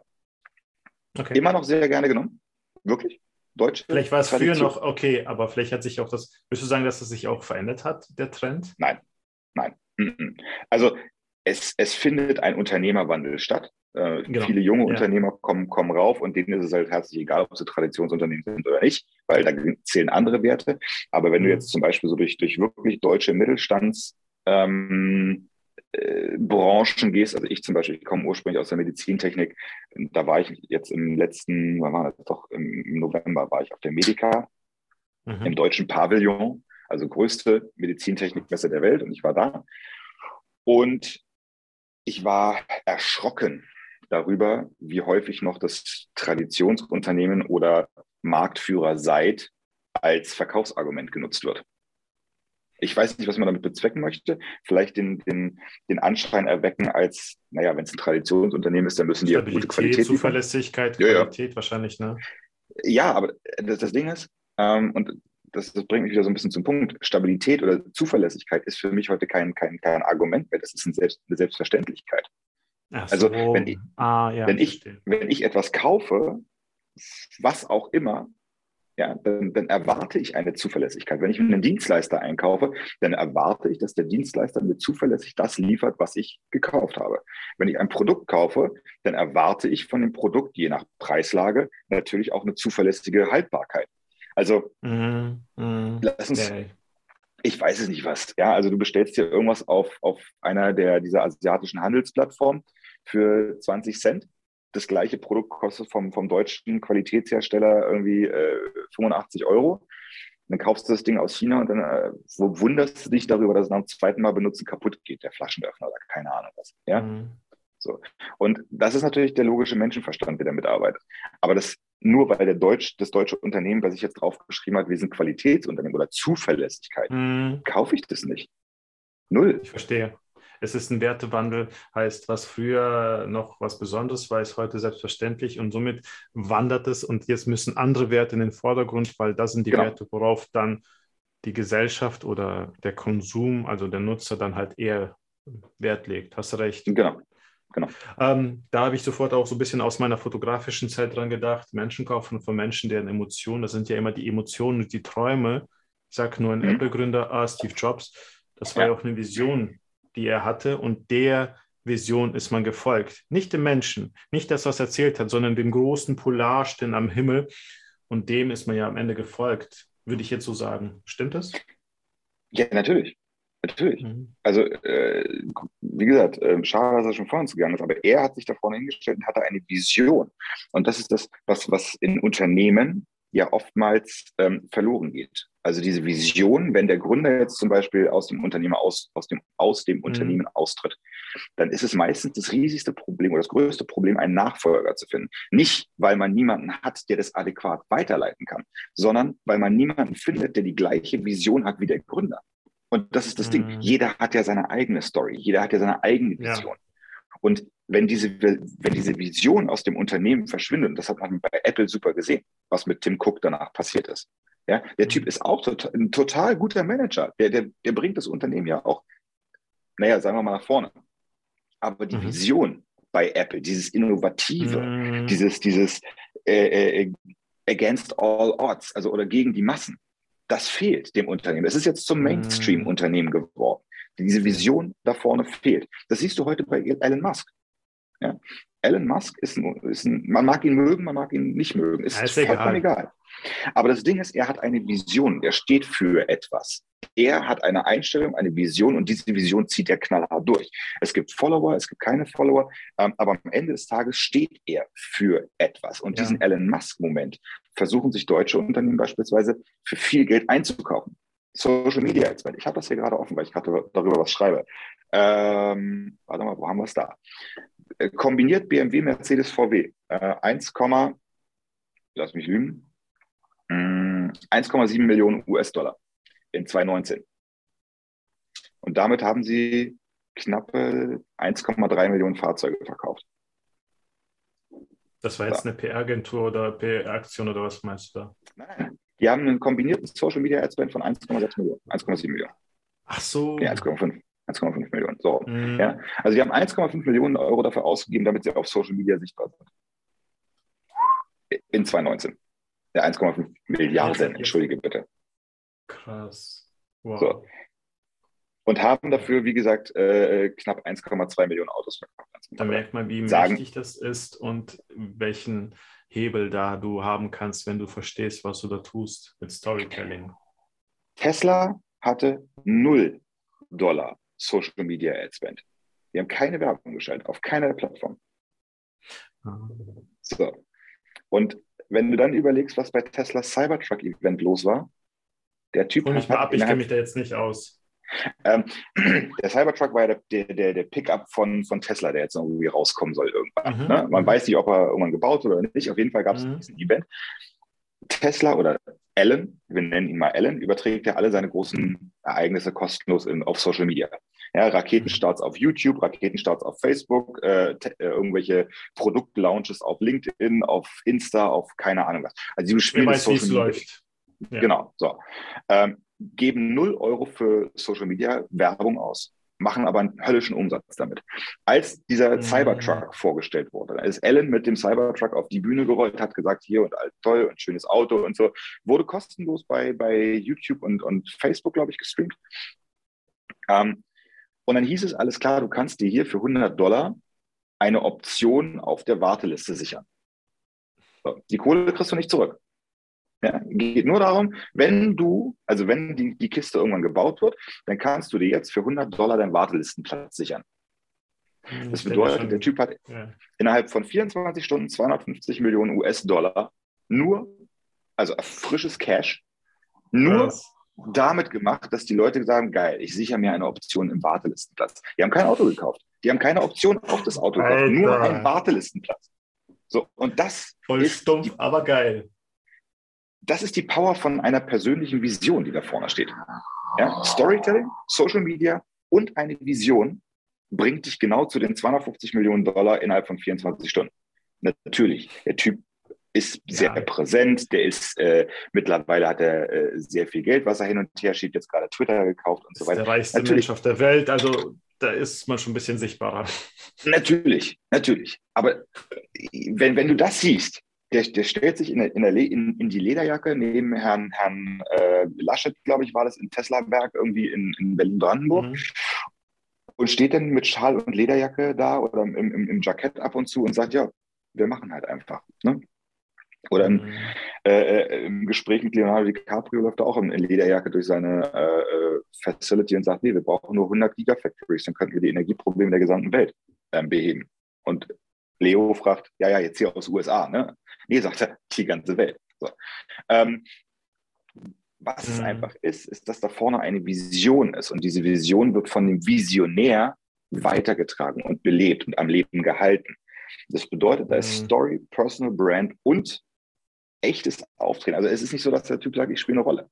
Okay. Immer noch sehr gerne genommen. Wirklich. Deutsche vielleicht war es früher noch okay, aber vielleicht hat sich auch das, würdest du sagen, dass es sich auch verändert hat, der Trend? Nein, nein. Also es, es findet ein Unternehmerwandel statt. Äh, genau. Viele junge ja. Unternehmer kommen, kommen rauf und denen ist es halt herzlich egal, ob sie Traditionsunternehmen sind oder nicht, weil da zählen andere Werte. Aber wenn mhm. du jetzt zum Beispiel so durch, durch wirklich deutsche Mittelstands ähm, äh, Branchen gehst, also ich zum Beispiel, ich komme ursprünglich aus der Medizintechnik, da war ich jetzt im letzten, wann war das doch, im November war ich auf der Medica, mhm. im deutschen Pavillon, also größte Medizintechnikmesse der Welt und ich war da. Und ich war erschrocken darüber, wie häufig noch das Traditionsunternehmen oder Marktführer seid als Verkaufsargument genutzt wird. Ich weiß nicht, was man damit bezwecken möchte. Vielleicht den, den, den Anschein erwecken, als, naja, wenn es ein Traditionsunternehmen ist, dann müssen die ja gute Qualität. Zuverlässigkeit, Qualität ja, ja. wahrscheinlich, ne? Ja, aber das, das Ding ist, ähm, und das, das, bringt mich wieder so ein bisschen zum Punkt. Stabilität oder Zuverlässigkeit ist für mich heute kein, kein, kein Argument mehr. Das ist ein Selbst, eine Selbstverständlichkeit. Ach also wenn ich, ah, ja, wenn, ich, wenn ich etwas kaufe, was auch immer, ja, dann, dann, erwarte ich eine Zuverlässigkeit. Wenn ich einen Dienstleister einkaufe, dann erwarte ich, dass der Dienstleister mir zuverlässig das liefert, was ich gekauft habe. Wenn ich ein Produkt kaufe, dann erwarte ich von dem Produkt, je nach Preislage, natürlich auch eine zuverlässige Haltbarkeit. Also mm, mm, lass uns, okay. ich weiß es nicht was. Ja, also du bestellst dir irgendwas auf, auf einer der dieser asiatischen Handelsplattformen für 20 Cent. Das gleiche Produkt kostet vom, vom deutschen Qualitätshersteller irgendwie äh, 85 Euro. Dann kaufst du das Ding aus China und dann äh, wunderst du dich darüber, dass es nach dem zweiten Mal benutzen kaputt geht, der Flaschenöffner oder keine Ahnung was. Ja? Mm. So. Und das ist natürlich der logische Menschenverstand, der damit arbeitet. Aber das nur weil der Deutsch, das deutsche Unternehmen, was ich jetzt draufgeschrieben hat, wir sind Qualitätsunternehmen oder Zuverlässigkeit, hm. kaufe ich das nicht. Null. Ich verstehe. Es ist ein Wertewandel, heißt, was früher noch was Besonderes war, ist heute selbstverständlich und somit wandert es und jetzt müssen andere Werte in den Vordergrund, weil das sind die genau. Werte, worauf dann die Gesellschaft oder der Konsum, also der Nutzer dann halt eher Wert legt. Hast du recht. Genau. Genau. Ähm, da habe ich sofort auch so ein bisschen aus meiner fotografischen Zeit dran gedacht. Menschen kaufen von Menschen, deren Emotionen, das sind ja immer die Emotionen und die Träume. Ich sage nur ein mhm. Apple-Gründer, ah, Steve Jobs, das war ja auch eine Vision, die er hatte und der Vision ist man gefolgt. Nicht dem Menschen, nicht das, was er erzählt hat, sondern dem großen Polarstern am Himmel und dem ist man ja am Ende gefolgt, würde ich jetzt so sagen. Stimmt das? Ja, natürlich. Natürlich. Mhm. Also, äh, wie gesagt, äh, schade, dass er schon vor uns gegangen ist, aber er hat sich da vorne hingestellt und hatte eine Vision. Und das ist das, was, was in Unternehmen ja oftmals ähm, verloren geht. Also diese Vision, wenn der Gründer jetzt zum Beispiel aus dem Unternehmen aus, aus dem, aus dem mhm. Unternehmen austritt, dann ist es meistens das riesigste Problem oder das größte Problem, einen Nachfolger zu finden. Nicht, weil man niemanden hat, der das adäquat weiterleiten kann, sondern weil man niemanden findet, der die gleiche Vision hat wie der Gründer. Und das ist das mhm. Ding. Jeder hat ja seine eigene Story. Jeder hat ja seine eigene Vision. Ja. Und wenn diese, wenn diese Vision aus dem Unternehmen verschwindet, und das hat man bei Apple super gesehen, was mit Tim Cook danach passiert ist. Ja, der mhm. Typ ist auch total, ein total guter Manager. Der, der, der bringt das Unternehmen ja auch, naja, sagen wir mal nach vorne. Aber die mhm. Vision bei Apple, dieses Innovative, mhm. dieses, dieses äh, äh, against all odds, also oder gegen die Massen, das fehlt dem Unternehmen. Es ist jetzt zum mhm. Mainstream-Unternehmen geworden. Diese Vision da vorne fehlt. Das siehst du heute bei Elon Musk. Ja? Elon Musk ist ein, ist ein, man mag ihn mögen, man mag ihn nicht mögen, ist, ja, ist vollkommen egal. egal. Aber das Ding ist, er hat eine Vision, er steht für etwas. Er hat eine Einstellung, eine Vision und diese Vision zieht er knallhart durch. Es gibt Follower, es gibt keine Follower, ähm, aber am Ende des Tages steht er für etwas. Und ja. diesen Elon Musk-Moment versuchen sich deutsche Unternehmen beispielsweise für viel Geld einzukaufen. Social Media Expert. Ich habe das hier gerade offen, weil ich gerade darüber was schreibe. Ähm, warte mal, wo haben wir es da? Kombiniert BMW, Mercedes, VW. Äh, 1, lass mich lügen, 1,7 mm, Millionen US-Dollar in 2019. Und damit haben sie knappe 1,3 Millionen Fahrzeuge verkauft. Das war jetzt ja. eine PR-Agentur oder PR-Aktion oder was meinst du da? Nein, die haben einen kombinierten Social Media Adspend von 1,6 Millionen, 1,7 Millionen. Ach so. Ja, 1,5. 1,5 Millionen. So. Mhm. Ja. Also die haben 1,5 Millionen Euro dafür ausgegeben, damit sie auf Social Media sichtbar sind. In 2019. Ja, 1,5 Milliarden, entschuldige bitte. Krass. Wow. So. Und haben dafür, wie gesagt, äh, knapp 1,2 Millionen Autos verkauft. Da merkt man, wie sagen, mächtig das ist und welchen Hebel da du haben kannst, wenn du verstehst, was du da tust mit Storytelling. Tesla hatte 0 Dollar Social Media Ad Spend. Die haben keine Werbung geschaltet, auf keiner Plattform. Ah. So. Und wenn du dann überlegst, was bei Teslas Cybertruck Event los war, der Typ. Hol mich mal ab, ich kenne mich da jetzt nicht aus. Ähm, der Cybertruck war ja der, der, der Pickup von, von Tesla, der jetzt irgendwie rauskommen soll irgendwann. Mhm. Ne? Man mhm. weiß nicht, ob er irgendwann gebaut wurde oder nicht. Auf jeden Fall gab es mhm. diesen Event. Tesla oder Alan, wir nennen ihn mal Alan, überträgt ja alle seine großen Ereignisse kostenlos in, auf Social Media. Ja, Raketenstarts auf YouTube, Raketenstarts auf Facebook, äh, äh, irgendwelche Produktlaunches auf LinkedIn, auf Insta, auf keine Ahnung was. Also die spielen weiß, Social Media. Läuft. Ja. Genau, so. Ähm, geben 0 Euro für Social Media Werbung aus machen aber einen höllischen Umsatz damit. Als dieser mhm. Cybertruck vorgestellt wurde, da ist Ellen mit dem Cybertruck auf die Bühne gerollt, hat gesagt, hier und all toll und schönes Auto und so, wurde kostenlos bei, bei YouTube und, und Facebook, glaube ich, gestreamt. Ähm, und dann hieß es, alles klar, du kannst dir hier für 100 Dollar eine Option auf der Warteliste sichern. So, die Kohle kriegst du nicht zurück. Ja, geht nur darum, wenn du, also wenn die, die Kiste irgendwann gebaut wird, dann kannst du dir jetzt für 100 Dollar deinen Wartelistenplatz sichern. Hm, das bedeutet, der Typ hat ja. innerhalb von 24 Stunden 250 Millionen US-Dollar nur, also frisches Cash, nur Was? damit gemacht, dass die Leute sagen, geil, ich sichere mir eine Option im Wartelistenplatz. Die haben kein Auto gekauft. Die haben keine Option auf das Auto gekauft, nur einen Wartelistenplatz. So, und das Voll ist stumpf, die, aber geil das ist die Power von einer persönlichen Vision, die da vorne steht. Ja? Storytelling, Social Media und eine Vision bringt dich genau zu den 250 Millionen Dollar innerhalb von 24 Stunden. Natürlich, der Typ ist sehr ja. präsent, der ist äh, mittlerweile hat er äh, sehr viel Geld, was er hin und her schiebt, jetzt gerade Twitter gekauft und so weiter. Der reichste Natürlich. Mensch auf der Welt, also da ist man schon ein bisschen sichtbarer. Natürlich, natürlich. Aber wenn, wenn du das siehst, der, der stellt sich in, der, in, der in, in, die Lederjacke neben Herrn, Herrn äh, Laschet, glaube ich, war das in Teslaberg irgendwie in, in Berlin-Brandenburg. Mhm. Und steht dann mit Schal und Lederjacke da oder im, im, im Jackett ab und zu und sagt, ja, wir machen halt einfach. Ne? Oder im, mhm. äh, äh, im, Gespräch mit Leonardo DiCaprio läuft er auch in, Lederjacke durch seine äh, äh Facility und sagt, nee, wir brauchen nur 100 Gigafactories, dann könnten wir die Energieprobleme der gesamten Welt ähm, beheben. Und Leo fragt, ja, ja, jetzt hier aus USA, ne? Nee, sagt er, die ganze Welt. So. Ähm, was mhm. es einfach ist, ist, dass da vorne eine Vision ist und diese Vision wird von dem Visionär weitergetragen und belebt und am Leben gehalten. Das bedeutet, da ist mhm. Story, Personal Brand und echtes Auftreten. Also es ist nicht so, dass der Typ sagt, ich spiele eine Rolle.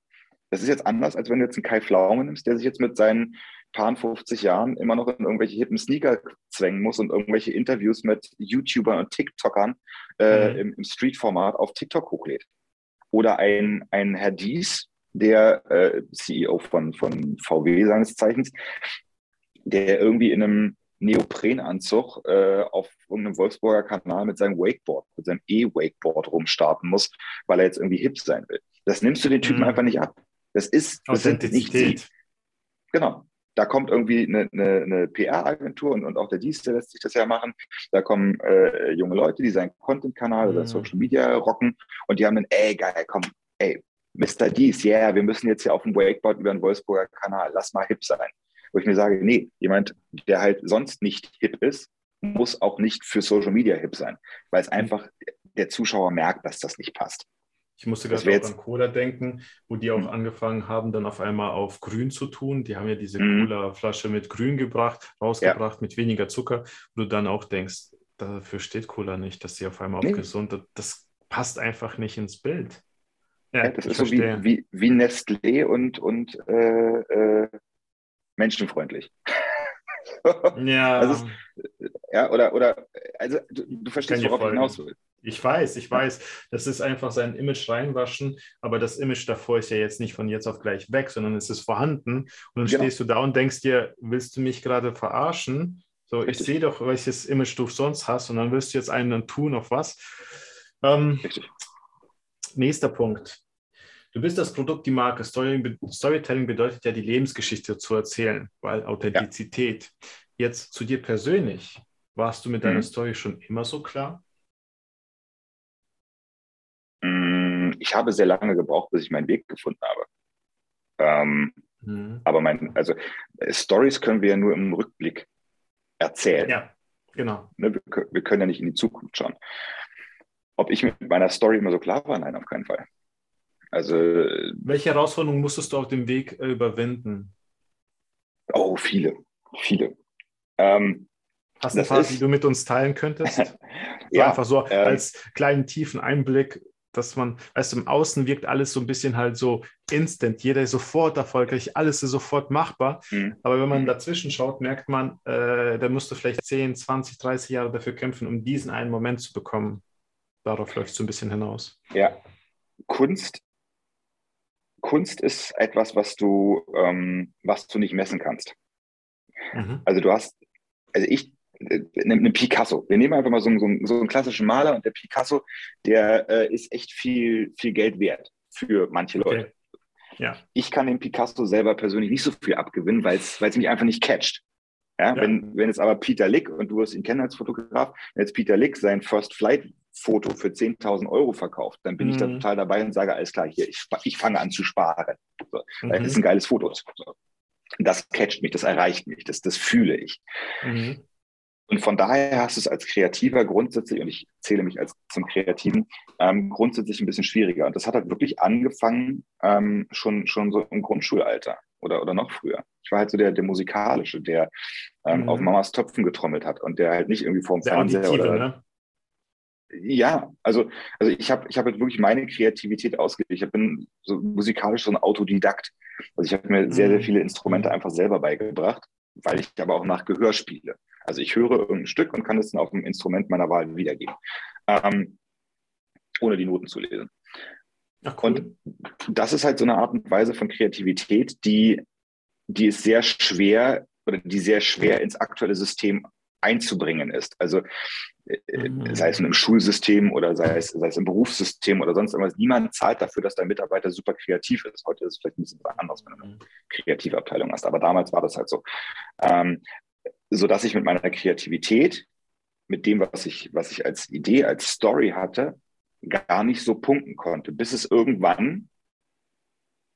Das ist jetzt anders, als wenn du jetzt einen Kai Pflaume nimmst, der sich jetzt mit seinen paar 50 Jahren immer noch in irgendwelche hippen Sneaker zwängen muss und irgendwelche Interviews mit YouTubern und TikTokern äh, mhm. im, im Street-Format auf TikTok hochlädt. Oder ein, ein Herr Dies, der äh, CEO von, von VW seines Zeichens, der irgendwie in einem Neoprenanzug äh, auf irgendeinem Wolfsburger Kanal mit seinem Wakeboard, mit seinem E-Wakeboard rumstarten muss, weil er jetzt irgendwie hip sein will. Das nimmst du den Typen mhm. einfach nicht ab. Das ist, das sind nicht sie. Genau. Da kommt irgendwie eine, eine, eine PR-Agentur und, und auch der Dienst, der lässt sich das ja machen. Da kommen äh, junge Leute, die seinen Content-Kanal mhm. oder Social Media rocken und die haben dann, ey, geil, komm, ey, Mr. Dies, yeah, wir müssen jetzt hier auf dem Wakeboard über den Wolfsburger Kanal, lass mal hip sein. Wo ich mir sage, nee, jemand, der halt sonst nicht hip ist, muss auch nicht für Social Media hip sein, weil es mhm. einfach der Zuschauer merkt, dass das nicht passt. Ich musste gerade auch an Cola denken, wo die auch mhm. angefangen haben, dann auf einmal auf Grün zu tun. Die haben ja diese mhm. Cola-Flasche mit Grün gebracht, rausgebracht, ja. mit weniger Zucker, wo du dann auch denkst, dafür steht Cola nicht, dass sie auf einmal nee. auf gesund, das passt einfach nicht ins Bild. Ja, ja das ist verstehe. so wie, wie, wie Nestlé und, und äh, äh, menschenfreundlich. ja. Also, ja, oder, oder, also du, du verstehst, worauf ich hinaus will. Ich weiß, ich weiß. Das ist einfach sein Image reinwaschen, aber das Image davor ist ja jetzt nicht von jetzt auf gleich weg, sondern es ist vorhanden. Und dann genau. stehst du da und denkst dir, willst du mich gerade verarschen? So, Richtig. ich sehe doch, welches Image du sonst hast und dann willst du jetzt einen dann tun auf was. Ähm, nächster Punkt. Du bist das Produkt, die Marke. Storytelling bedeutet ja, die Lebensgeschichte zu erzählen, weil Authentizität. Ja. Jetzt zu dir persönlich. Warst du mit deiner mhm. Story schon immer so klar? Mm, ich habe sehr lange gebraucht, bis ich meinen Weg gefunden habe. Ähm, mhm. Aber mein, also Stories können wir ja nur im Rückblick erzählen. Ja, genau. Ne, wir, wir können ja nicht in die Zukunft schauen. Ob ich mit meiner Story immer so klar war? Nein, auf keinen Fall. Also, Welche Herausforderungen musstest du auf dem Weg äh, überwinden? Oh, viele, viele. Ähm, Hast du ein paar, ist, die du mit uns teilen könntest? ja, einfach so äh, als kleinen tiefen Einblick, dass man, weißt du, im Außen wirkt alles so ein bisschen halt so instant. Jeder ist sofort erfolgreich, alles ist sofort machbar. Mhm. Aber wenn man mhm. dazwischen schaut, merkt man, äh, da musst du vielleicht 10, 20, 30 Jahre dafür kämpfen, um diesen einen Moment zu bekommen. Darauf läuft es so ein bisschen hinaus. Ja, Kunst Kunst ist etwas, was du, ähm, was du nicht messen kannst. Mhm. Also du hast, also ich, äh, eine Picasso. Wir nehmen einfach mal so, so, so, einen klassischen Maler und der Picasso, der äh, ist echt viel, viel Geld wert für manche Leute. Okay. Ja. Ich kann dem Picasso selber persönlich nicht so viel abgewinnen, weil es mich einfach nicht catcht. Ja, ja, Wenn, wenn jetzt aber Peter Lick, und du wirst ihn kennen als Fotograf, wenn jetzt Peter Lick sein First Flight Foto für 10.000 Euro verkauft, dann bin mhm. ich da mhm. total dabei und sage, alles klar, hier, ich, ich fange an zu sparen. So, mhm. Das ist ein geiles Foto. So. Das catcht mich, das erreicht mich, das, das fühle ich. Mhm. Und von daher hast du es als Kreativer grundsätzlich, und ich zähle mich als zum Kreativen, ähm, grundsätzlich ein bisschen schwieriger. Und das hat halt wirklich angefangen ähm, schon, schon so im Grundschulalter oder, oder noch früher. Ich war halt so der, der Musikalische, der ähm, mhm. auf Mamas Töpfen getrommelt hat und der halt nicht irgendwie vorm der Fernseher Auditive, oder. Ne? Ja, also, also ich habe ich hab halt wirklich meine Kreativität ausgelegt. Ich bin so musikalisch so ein Autodidakt. Also ich habe mir sehr, sehr mhm. viele Instrumente einfach selber beigebracht, weil ich aber auch nach Gehör spiele. Also ich höre irgendein Stück und kann es dann auf dem Instrument meiner Wahl wiedergeben, ähm, ohne die Noten zu lesen. Ach, cool. Und das ist halt so eine Art und Weise von Kreativität, die, die ist sehr schwer oder die sehr schwer ins aktuelle System einzubringen ist. Also äh, mhm. sei es einem Schulsystem oder sei es, sei es im Berufssystem oder sonst irgendwas. Niemand zahlt dafür, dass dein Mitarbeiter super kreativ ist. Heute ist es vielleicht ein bisschen anders, wenn du eine kreative Abteilung hast. Aber damals war das halt so. Ähm, so dass ich mit meiner Kreativität, mit dem, was ich, was ich als Idee, als Story hatte, gar nicht so punkten konnte, bis es irgendwann,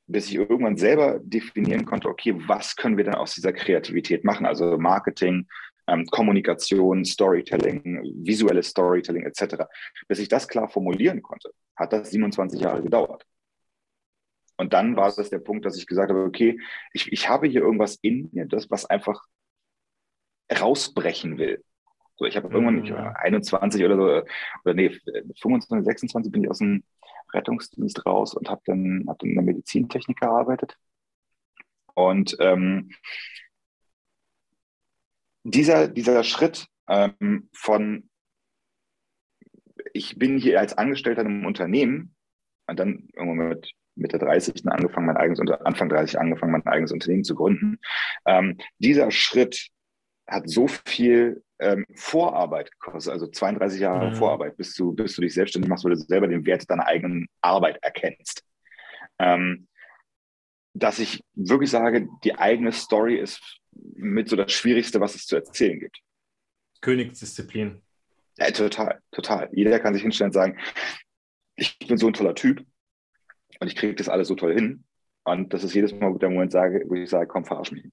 bis ich irgendwann selber definieren konnte, okay, was können wir denn aus dieser Kreativität machen? Also Marketing, ähm, Kommunikation, Storytelling, visuelles Storytelling etc. Bis ich das klar formulieren konnte, hat das 27 Jahre gedauert. Und dann war das der Punkt, dass ich gesagt habe, okay, ich, ich habe hier irgendwas in mir, das, was einfach rausbrechen will. So, ich habe irgendwann ich, 21 oder so, oder nee, 25, 26 bin ich aus dem Rettungsdienst raus und habe dann, hab dann in der Medizintechnik gearbeitet. Und ähm, dieser, dieser Schritt ähm, von, ich bin hier als Angestellter in einem Unternehmen und dann irgendwann mit Mitte 30 angefangen, mein eigenes, Anfang 30 angefangen, mein eigenes Unternehmen zu gründen. Ähm, dieser Schritt hat so viel ähm, Vorarbeit gekostet, also 32 Jahre mhm. Vorarbeit, bis du, bis du dich selbstständig machst, weil du selber den Wert deiner eigenen Arbeit erkennst. Ähm, dass ich wirklich sage, die eigene Story ist mit so das Schwierigste, was es zu erzählen gibt. Königsdisziplin. Ja, total, total. Jeder kann sich hinstellen und sagen, ich bin so ein toller Typ und ich kriege das alles so toll hin. Und das ist jedes Mal der Moment, sage, wo ich sage, komm, verarsch mich.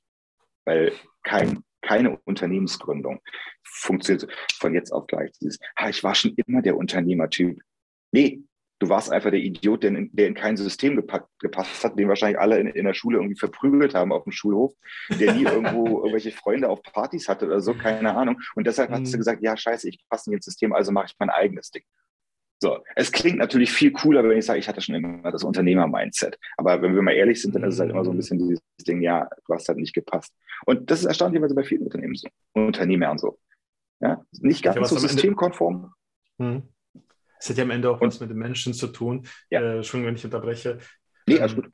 Weil kein, keine Unternehmensgründung funktioniert von jetzt auf gleich. Dieses, ha, ich war schon immer der Unternehmertyp. Nee, du warst einfach der Idiot, der in, der in kein System gepackt, gepasst hat, den wahrscheinlich alle in, in, der Schule irgendwie verprügelt haben auf dem Schulhof, der nie irgendwo irgendwelche Freunde auf Partys hatte oder so, keine Ahnung. Und deshalb hast du mhm. gesagt, ja, scheiße, ich passe nicht ins System, also mache ich mein eigenes Ding. So, es klingt natürlich viel cooler, wenn ich sage, ich hatte schon immer das Unternehmer-Mindset. Aber wenn wir mal ehrlich sind, dann ist es halt immer so ein bisschen dieses Ding, ja, du hast halt nicht gepasst. Und das ist erstaunlicherweise bei vielen Unternehmen so, Unternehmern so. Ja, nicht ganz so systemkonform. Hm. Es hat ja am Ende auch Und, was mit den Menschen zu tun. Ja. Äh, schon wenn ich unterbreche. Nee, alles gut.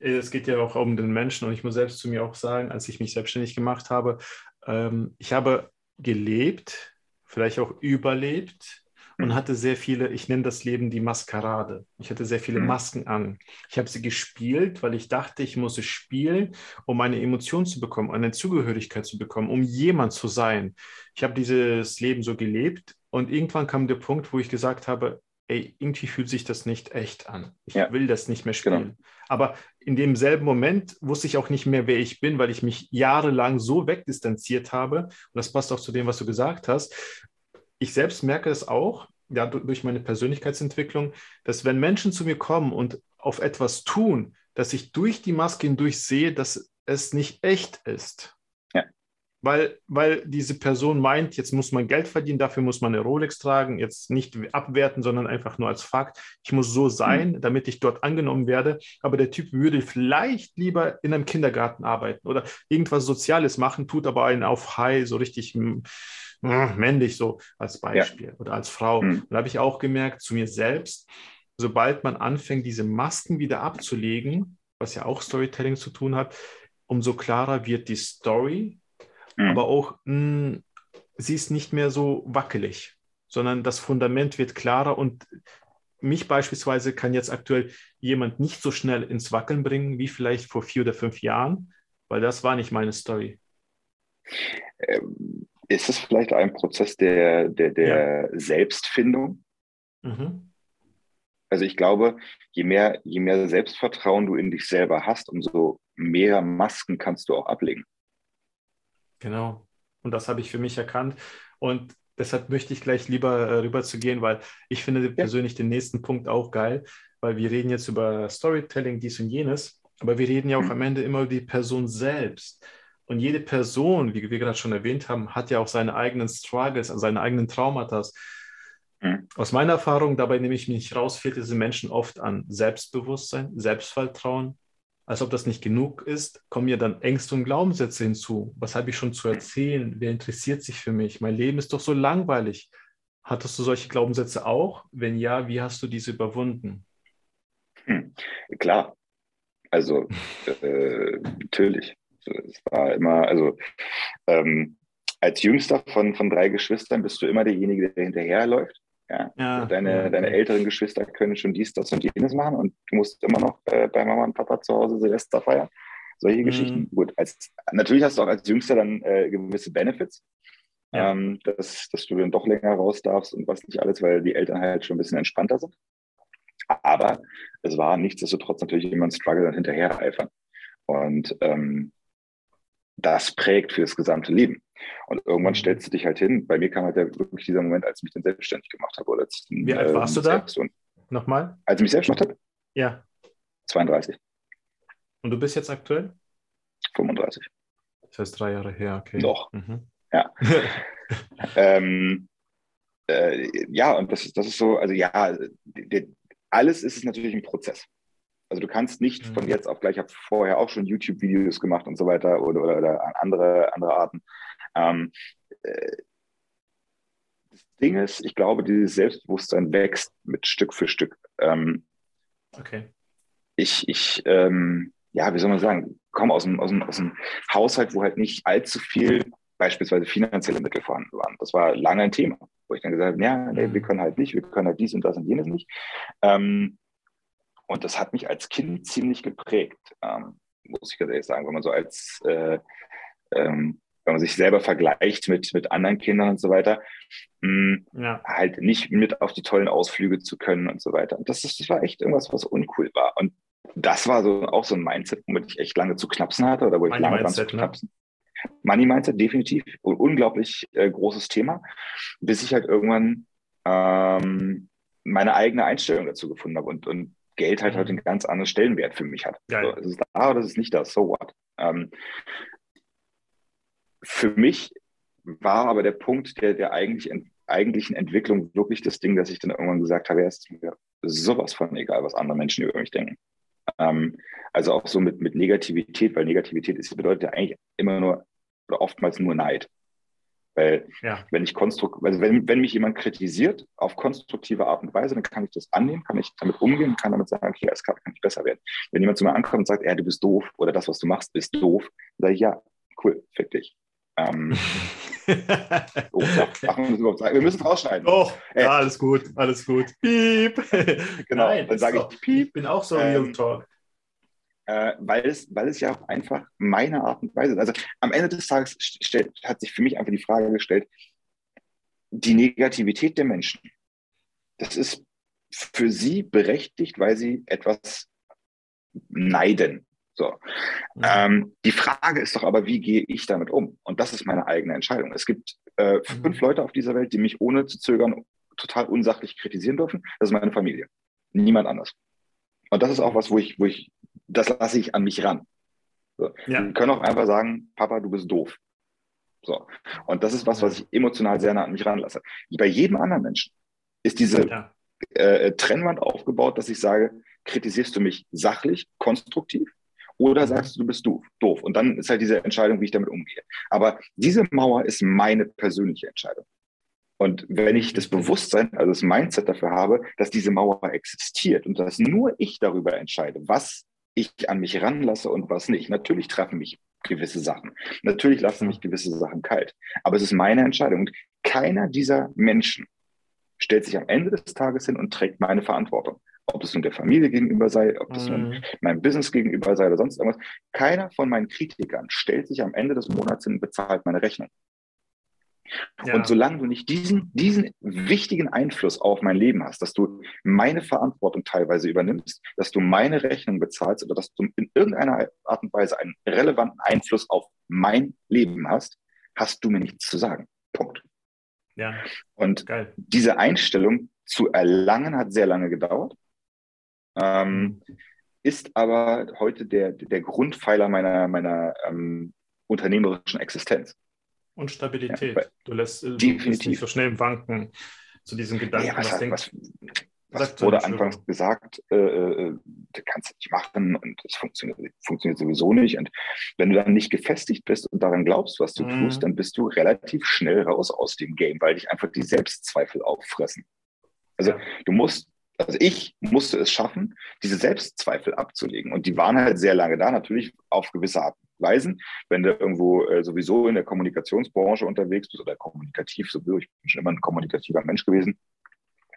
Es geht ja auch um den Menschen und ich muss selbst zu mir auch sagen, als ich mich selbstständig gemacht habe, ähm, ich habe gelebt, vielleicht auch überlebt, und mhm. hatte sehr viele, ich nenne das Leben die Maskerade. Ich hatte sehr viele mhm. Masken an. Ich habe sie gespielt, weil ich dachte, ich muss es spielen, um eine Emotion zu bekommen, eine Zugehörigkeit zu bekommen, um jemand zu sein. Ich habe dieses Leben so gelebt und irgendwann kam der Punkt, wo ich gesagt habe, ey, irgendwie fühlt sich das nicht echt an. Ich ja. will das nicht mehr spielen. Genau. Aber in demselben Moment wusste ich auch nicht mehr, wer ich bin, weil ich mich jahrelang so wegdistanziert habe. Und das passt auch zu dem, was du gesagt hast ich selbst merke es auch, ja, durch meine Persönlichkeitsentwicklung, dass wenn Menschen zu mir kommen und auf etwas tun, dass ich durch die Maske hindurch sehe, dass es nicht echt ist. Weil, weil diese Person meint, jetzt muss man Geld verdienen, dafür muss man eine Rolex tragen, jetzt nicht abwerten, sondern einfach nur als Fakt, ich muss so sein, mhm. damit ich dort angenommen werde. Aber der Typ würde vielleicht lieber in einem Kindergarten arbeiten oder irgendwas Soziales machen, tut aber einen auf High, so richtig hm, hm, männlich so als Beispiel ja. oder als Frau. Mhm. Und da habe ich auch gemerkt, zu mir selbst, sobald man anfängt, diese Masken wieder abzulegen, was ja auch Storytelling zu tun hat, umso klarer wird die Story, mhm. aber auch mh, hm, sie ist nicht mehr so wackelig, sondern das Fundament wird klarer und mich beispielsweise kann jetzt aktuell jemand nicht so schnell ins Wackeln bringen wie vielleicht vor vier oder fünf Jahren, weil das war nicht meine Story. Ähm, ist es vielleicht ein Prozess der, der, der ja. Selbstfindung? Mhm. Also ich glaube, je mehr, je mehr Selbstvertrauen du in dich selber hast, umso mehr Masken kannst du auch ablegen. Genau. Und das habe ich für mich erkannt. Und deshalb möchte ich gleich lieber äh, rüber zu gehen, weil ich finde ja. persönlich den nächsten Punkt auch geil, weil wir reden jetzt über Storytelling, dies und jenes, aber wir reden ja auch mhm. am Ende immer über die Person selbst. Und jede Person, wie wir gerade schon erwähnt haben, hat ja auch seine eigenen Struggles, also seine eigenen Traumata. Mhm. Aus meiner Erfahrung, dabei nehme ich mich raus, fehlt diesen Menschen oft an Selbstbewusstsein, Selbstvertrauen. Als ob das nicht genug ist, kommen ja dann Ängste und Glaubenssätze hinzu. Was habe ich schon zu erzählen? Wer interessiert sich für mich? Mein Leben ist doch so langweilig. Hattest du solche Glaubenssätze auch? Wenn ja, wie hast du diese überwunden? Hm, klar. Also, äh, natürlich. Es war immer, also ähm, als Jüngster von, von drei Geschwistern bist du immer derjenige, der hinterherläuft. Ja. ja deine, ja. deine älteren Geschwister können schon dies, das und jenes machen und du musst immer noch äh, bei Mama und Papa zu Hause Silvester feiern. Solche mhm. Geschichten. Gut, als, natürlich hast du auch als Jüngster dann äh, gewisse Benefits. ja. ähm, dass, dass du dann doch länger raus darfst und was nicht alles, weil die Eltern halt schon ein bisschen entspannter sind. Aber es war nichtsdestotrotz natürlich immer ein Struggle und hinterher eifern. Und ähm, das prägt für das gesamte Leben. Und irgendwann mhm. stellst du dich halt hin. Bei mir kam halt wirklich dieser Moment, als ich mich dann selbstständig gemacht habe. Oder Wie alt warst ähm, du da? Nochmal? Als ich mich selbst gemacht habe? Ja. 32. Und du bist jetzt aktuell? 35. Das heißt drei Jahre her, okay. Noch. Mhm. Ja. ähm, äh, ja, und das ist, das ist so, also ja, alles ist es natürlich ein Prozess. Also du kannst nicht mhm. von jetzt auf gleich, ich habe vorher auch schon YouTube-Videos gemacht und so weiter oder, oder, oder andere, andere Arten. Ähm, äh, das Ding ist, ich glaube, dieses Selbstbewusstsein wächst mit Stück für Stück. Ähm, okay. Ich, ich ähm, ja, wie soll man sagen, komme aus einem, aus, einem, aus einem Haushalt, wo halt nicht allzu viel beispielsweise finanzielle Mittel vorhanden waren. Das war lange ein Thema, wo ich dann gesagt habe, ja, nee, wir mhm. können halt nicht, wir können halt dies und das und jenes nicht. Ähm, und das hat mich als Kind ziemlich geprägt, ähm, muss ich ganz ehrlich sagen, wenn man so als, äh, ähm, wenn man sich selber vergleicht mit, mit anderen Kindern und so weiter, mh, ja. halt nicht mit auf die tollen Ausflüge zu können und so weiter. Und das, ist, das war echt irgendwas, was uncool war. Und das war so auch so ein Mindset, womit ich echt lange zu knapsen hatte oder wo ich Money lange Mindset, dran zu ne? knapsen. Ne? Money Mindset, definitiv. Ein unglaublich äh, großes Thema, bis ich halt irgendwann ähm, meine eigene Einstellung dazu gefunden habe und, und Geld halt mhm. heute einen ganz anderen Stellenwert für mich hat. So, es ist da oder es ist nicht da, so what. Ähm, für mich war aber der Punkt der, der eigentlich ent, eigentlichen Entwicklung wirklich das Ding, dass ich dann irgendwann gesagt habe, ja, es ist mir sowas von egal, was andere Menschen über mich denken. Ähm, also auch so mit, mit Negativität, weil Negativität ist, bedeutet ja eigentlich immer nur oder oftmals nur Neid. Weil ja. wenn ich konstrukt, also wenn, wenn mich jemand kritisiert auf konstruktive Art und Weise, dann kann ich das annehmen, kann ich damit umgehen, kann damit sagen, okay, es kann, kann ich besser werden. Wenn jemand zu mir ankommt und sagt, ja, du bist doof oder das, was du machst, ist doof, dann sage ich, ja, cool, fick dich. Ähm, oh, ja, wir müssen es rausschneiden. Oh, äh, ja, alles gut, alles gut. Piep. genau, Nein, dann sage ich Piep. Ich bin auch so ähm, Real Talk äh, weil, es, weil es ja auch einfach meine Art und Weise ist. Also am Ende des Tages stellt, hat sich für mich einfach die Frage gestellt, die Negativität der Menschen, das ist für sie berechtigt, weil sie etwas neiden. So. Mhm. Ähm, die Frage ist doch aber, wie gehe ich damit um? Und das ist meine eigene Entscheidung. Es gibt äh, fünf mhm. Leute auf dieser Welt, die mich ohne zu zögern total unsachlich kritisieren dürfen. Das ist meine Familie. Niemand anders. Und das ist auch was, wo ich, wo ich das lasse ich an mich ran. So. Ja. Die können auch einfach sagen, Papa, du bist doof. So. Und das ist was, was ich emotional sehr nah an mich ranlasse. Bei jedem anderen Menschen ist diese ja. äh, Trennwand aufgebaut, dass ich sage, kritisierst du mich sachlich, konstruktiv oder mhm. sagst du, du bist doof, doof. Und dann ist halt diese Entscheidung, wie ich damit umgehe. Aber diese Mauer ist meine persönliche Entscheidung. Und wenn ich das Bewusstsein, also das Mindset dafür habe, dass diese Mauer existiert und dass nur ich darüber entscheide, was ich an mich ranlasse und was nicht. Natürlich treffen mich gewisse Sachen. Natürlich lassen mich gewisse Sachen kalt. Aber es ist meine Entscheidung. Und keiner dieser Menschen stellt sich am Ende des Tages hin und trägt meine Verantwortung. Ob es nun der Familie gegenüber sei, ob es nun mhm. meinem Business gegenüber sei oder sonst irgendwas. Keiner von meinen Kritikern stellt sich am Ende des Monats hin und bezahlt meine Rechnung. Ja. Und solange du nicht diesen, diesen wichtigen Einfluss auf mein Leben hast, dass du meine Verantwortung teilweise übernimmst, dass du meine Rechnung bezahlst oder dass du in irgendeiner Art und Weise einen relevanten Einfluss auf mein Leben hast, hast du mir nichts zu sagen. Punkt. Ja. Und Geil. diese Einstellung zu erlangen hat sehr lange gedauert, ähm, ist aber heute der, der Grundpfeiler meiner, meiner ähm, unternehmerischen Existenz und Stabilität. Ja, du lässt äh, du nicht so schnell wanken zu diesen Gedanken. Ja, was, was, was, was wurde anfangs gesagt, äh, äh, du kannst es nicht machen und es funktioniert, funktioniert sowieso nicht. Und wenn du dann nicht gefestigt bist und daran glaubst, was du mhm. tust, dann bist du relativ schnell raus aus dem Game, weil dich einfach die Selbstzweifel auffressen. Also ja. du musst also ich musste es schaffen, diese Selbstzweifel abzulegen. Und die waren halt sehr lange da, natürlich auf gewisse Art und Weisen. Wenn du irgendwo äh, sowieso in der Kommunikationsbranche unterwegs bist oder kommunikativ sowieso, ich bin schon immer ein kommunikativer Mensch gewesen,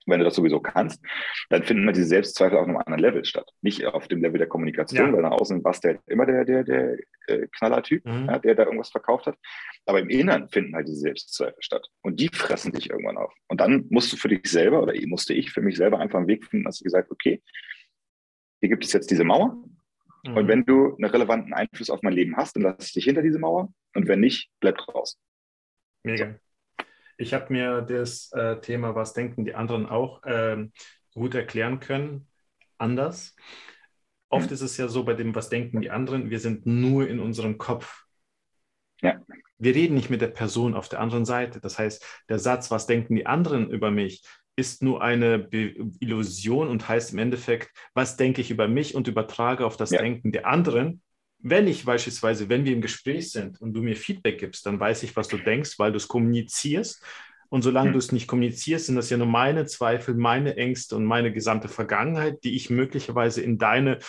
wenn du das sowieso kannst, dann finden wir diese Selbstzweifel auf einem anderen Level statt. Nicht auf dem Level der Kommunikation, ja. weil nach außen warst der immer der, der, der äh, Knallertyp, mhm. ja, der da irgendwas verkauft hat. Aber im Inneren finden halt diese Selbstzweifel statt. Und die fressen dich irgendwann auf. Und dann musst du für dich selber, oder musste ich für mich selber einfach einen Weg finden, dass ich gesagt okay, hier gibt es jetzt diese Mauer. Mhm. Und wenn du einen relevanten Einfluss auf mein Leben hast, dann lass ich dich hinter diese Mauer. Und wenn nicht, bleib raus. Mega. Ich habe mir das äh, Thema, was denken die anderen auch, äh, gut erklären können, anders. Oft mhm. ist es ja so bei dem, was denken die anderen, wir sind nur in unserem Kopf. Ja. Wir reden nicht mit der Person auf der anderen Seite. Das heißt, der Satz, was denken die anderen über mich, ist nur eine Be Illusion und heißt im Endeffekt, was denke ich über mich und übertrage auf das ja. Denken der anderen wenn ich beispielsweise, wenn wir im Gespräch sind und du mir Feedback gibst, dann weiß ich, was du denkst, weil du es kommunizierst. Und solange mhm. du es nicht kommunizierst, sind das ja nur meine Zweifel, meine Ängste und meine gesamte Vergangenheit, die ich möglicherweise in deine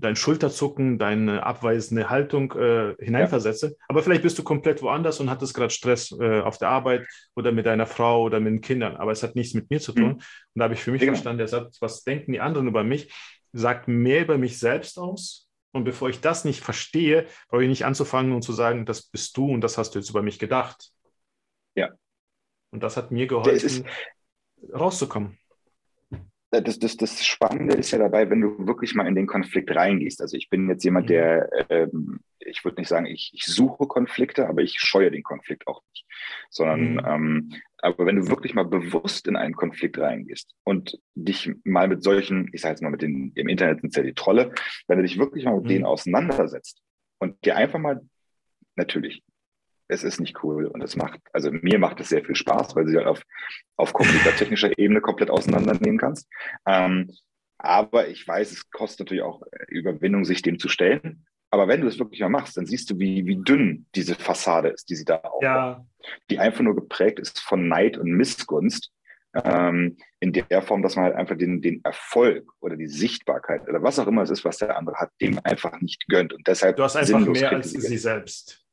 dein Schulterzucken, deine abweisende Haltung äh, hineinversetze. Ja. Aber vielleicht bist du komplett woanders und hattest gerade Stress äh, auf der Arbeit oder mit deiner Frau oder mit den Kindern. Aber es hat nichts mit mir zu tun. Mhm. Und da habe ich für mich genau. verstanden, der Satz, was denken die anderen über mich, sagt mehr über mich selbst aus und bevor ich das nicht verstehe, brauche ich nicht anzufangen und zu sagen, das bist du und das hast du jetzt über mich gedacht. Ja. Und das hat mir geholfen, rauszukommen. Das, das, das Spannende ist ja dabei, wenn du wirklich mal in den Konflikt reingehst. Also ich bin jetzt jemand, mhm. der, ähm, ich würde nicht sagen, ich, ich suche Konflikte, aber ich scheue den Konflikt auch nicht. Sondern mhm. ähm, aber wenn du wirklich mal bewusst in einen Konflikt reingehst und dich mal mit solchen, ich sage jetzt mal mit den, im Internet sind es ja die Trolle, wenn du dich wirklich mal mit mhm. denen auseinandersetzt und dir einfach mal, natürlich, es ist nicht cool und es macht, also mir macht es sehr viel Spaß, weil du sie auf, auf kommunikationstechnischer Ebene komplett auseinandernehmen kannst. Ähm, aber ich weiß, es kostet natürlich auch Überwindung, sich dem zu stellen. Aber wenn du es wirklich mal machst, dann siehst du, wie, wie dünn diese Fassade ist, die sie da aufbaut. Ja. Die einfach nur geprägt ist von Neid und Missgunst. Ähm, in der Form, dass man halt einfach den, den Erfolg oder die Sichtbarkeit oder was auch immer es ist, was der andere hat, dem einfach nicht gönnt. Und deshalb du hast einfach mehr als sie selbst.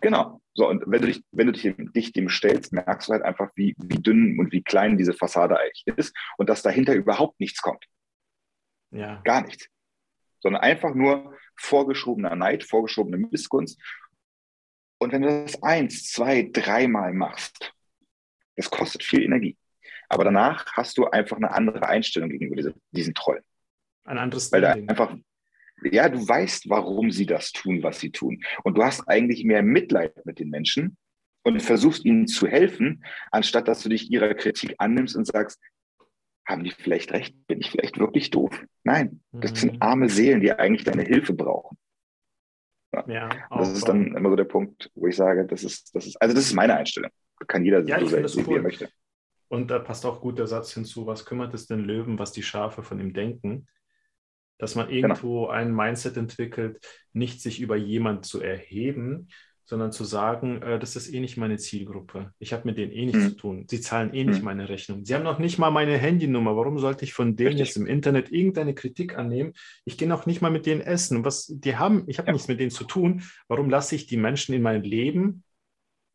Genau. So, und wenn du dich, wenn du dich, dich, dem stellst, merkst du halt einfach, wie, wie dünn und wie klein diese Fassade eigentlich ist und dass dahinter überhaupt nichts kommt. Ja. Gar nichts. Sondern einfach nur vorgeschobener Neid, vorgeschobene Missgunst. Und wenn du das eins, zwei, dreimal machst, das kostet viel Energie. Aber danach hast du einfach eine andere Einstellung gegenüber diese, diesen Trollen. Ein anderes Weil da einfach, ja, du weißt, warum sie das tun, was sie tun. Und du hast eigentlich mehr Mitleid mit den Menschen und versuchst ihnen zu helfen, anstatt dass du dich ihrer Kritik annimmst und sagst, haben die vielleicht recht? Bin ich vielleicht wirklich doof? Nein, das mhm. sind arme Seelen, die eigentlich deine Hilfe brauchen. Ja, ja das ist dann immer so der Punkt, wo ich sage, das ist, das ist, also das ist meine Einstellung. Kann jeder ja, so sehen, cool. wie er möchte. Und da passt auch gut der Satz hinzu, was kümmert es den Löwen, was die Schafe von ihm denken? Dass man genau. irgendwo genau. ein Mindset entwickelt, nicht sich über jemand zu erheben, sondern zu sagen, äh, das ist eh nicht meine Zielgruppe. Ich habe mit denen eh nichts mhm. zu tun. Sie zahlen eh nicht mhm. meine Rechnung. Sie haben noch nicht mal meine Handynummer. Warum sollte ich von denen Richtig. jetzt im Internet irgendeine Kritik annehmen? Ich gehe noch nicht mal mit denen essen. Was die haben, ich habe ja. nichts mit denen zu tun. Warum lasse ich die Menschen in mein Leben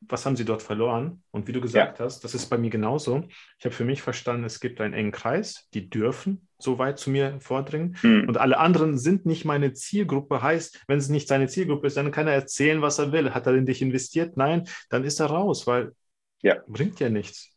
was haben sie dort verloren? Und wie du gesagt ja. hast, das ist bei mir genauso. Ich habe für mich verstanden, es gibt einen engen Kreis, die dürfen so weit zu mir vordringen. Mhm. Und alle anderen sind nicht meine Zielgruppe. Heißt, wenn es nicht seine Zielgruppe ist, dann kann er erzählen, was er will. Hat er in dich investiert? Nein, dann ist er raus, weil ja. bringt ja nichts.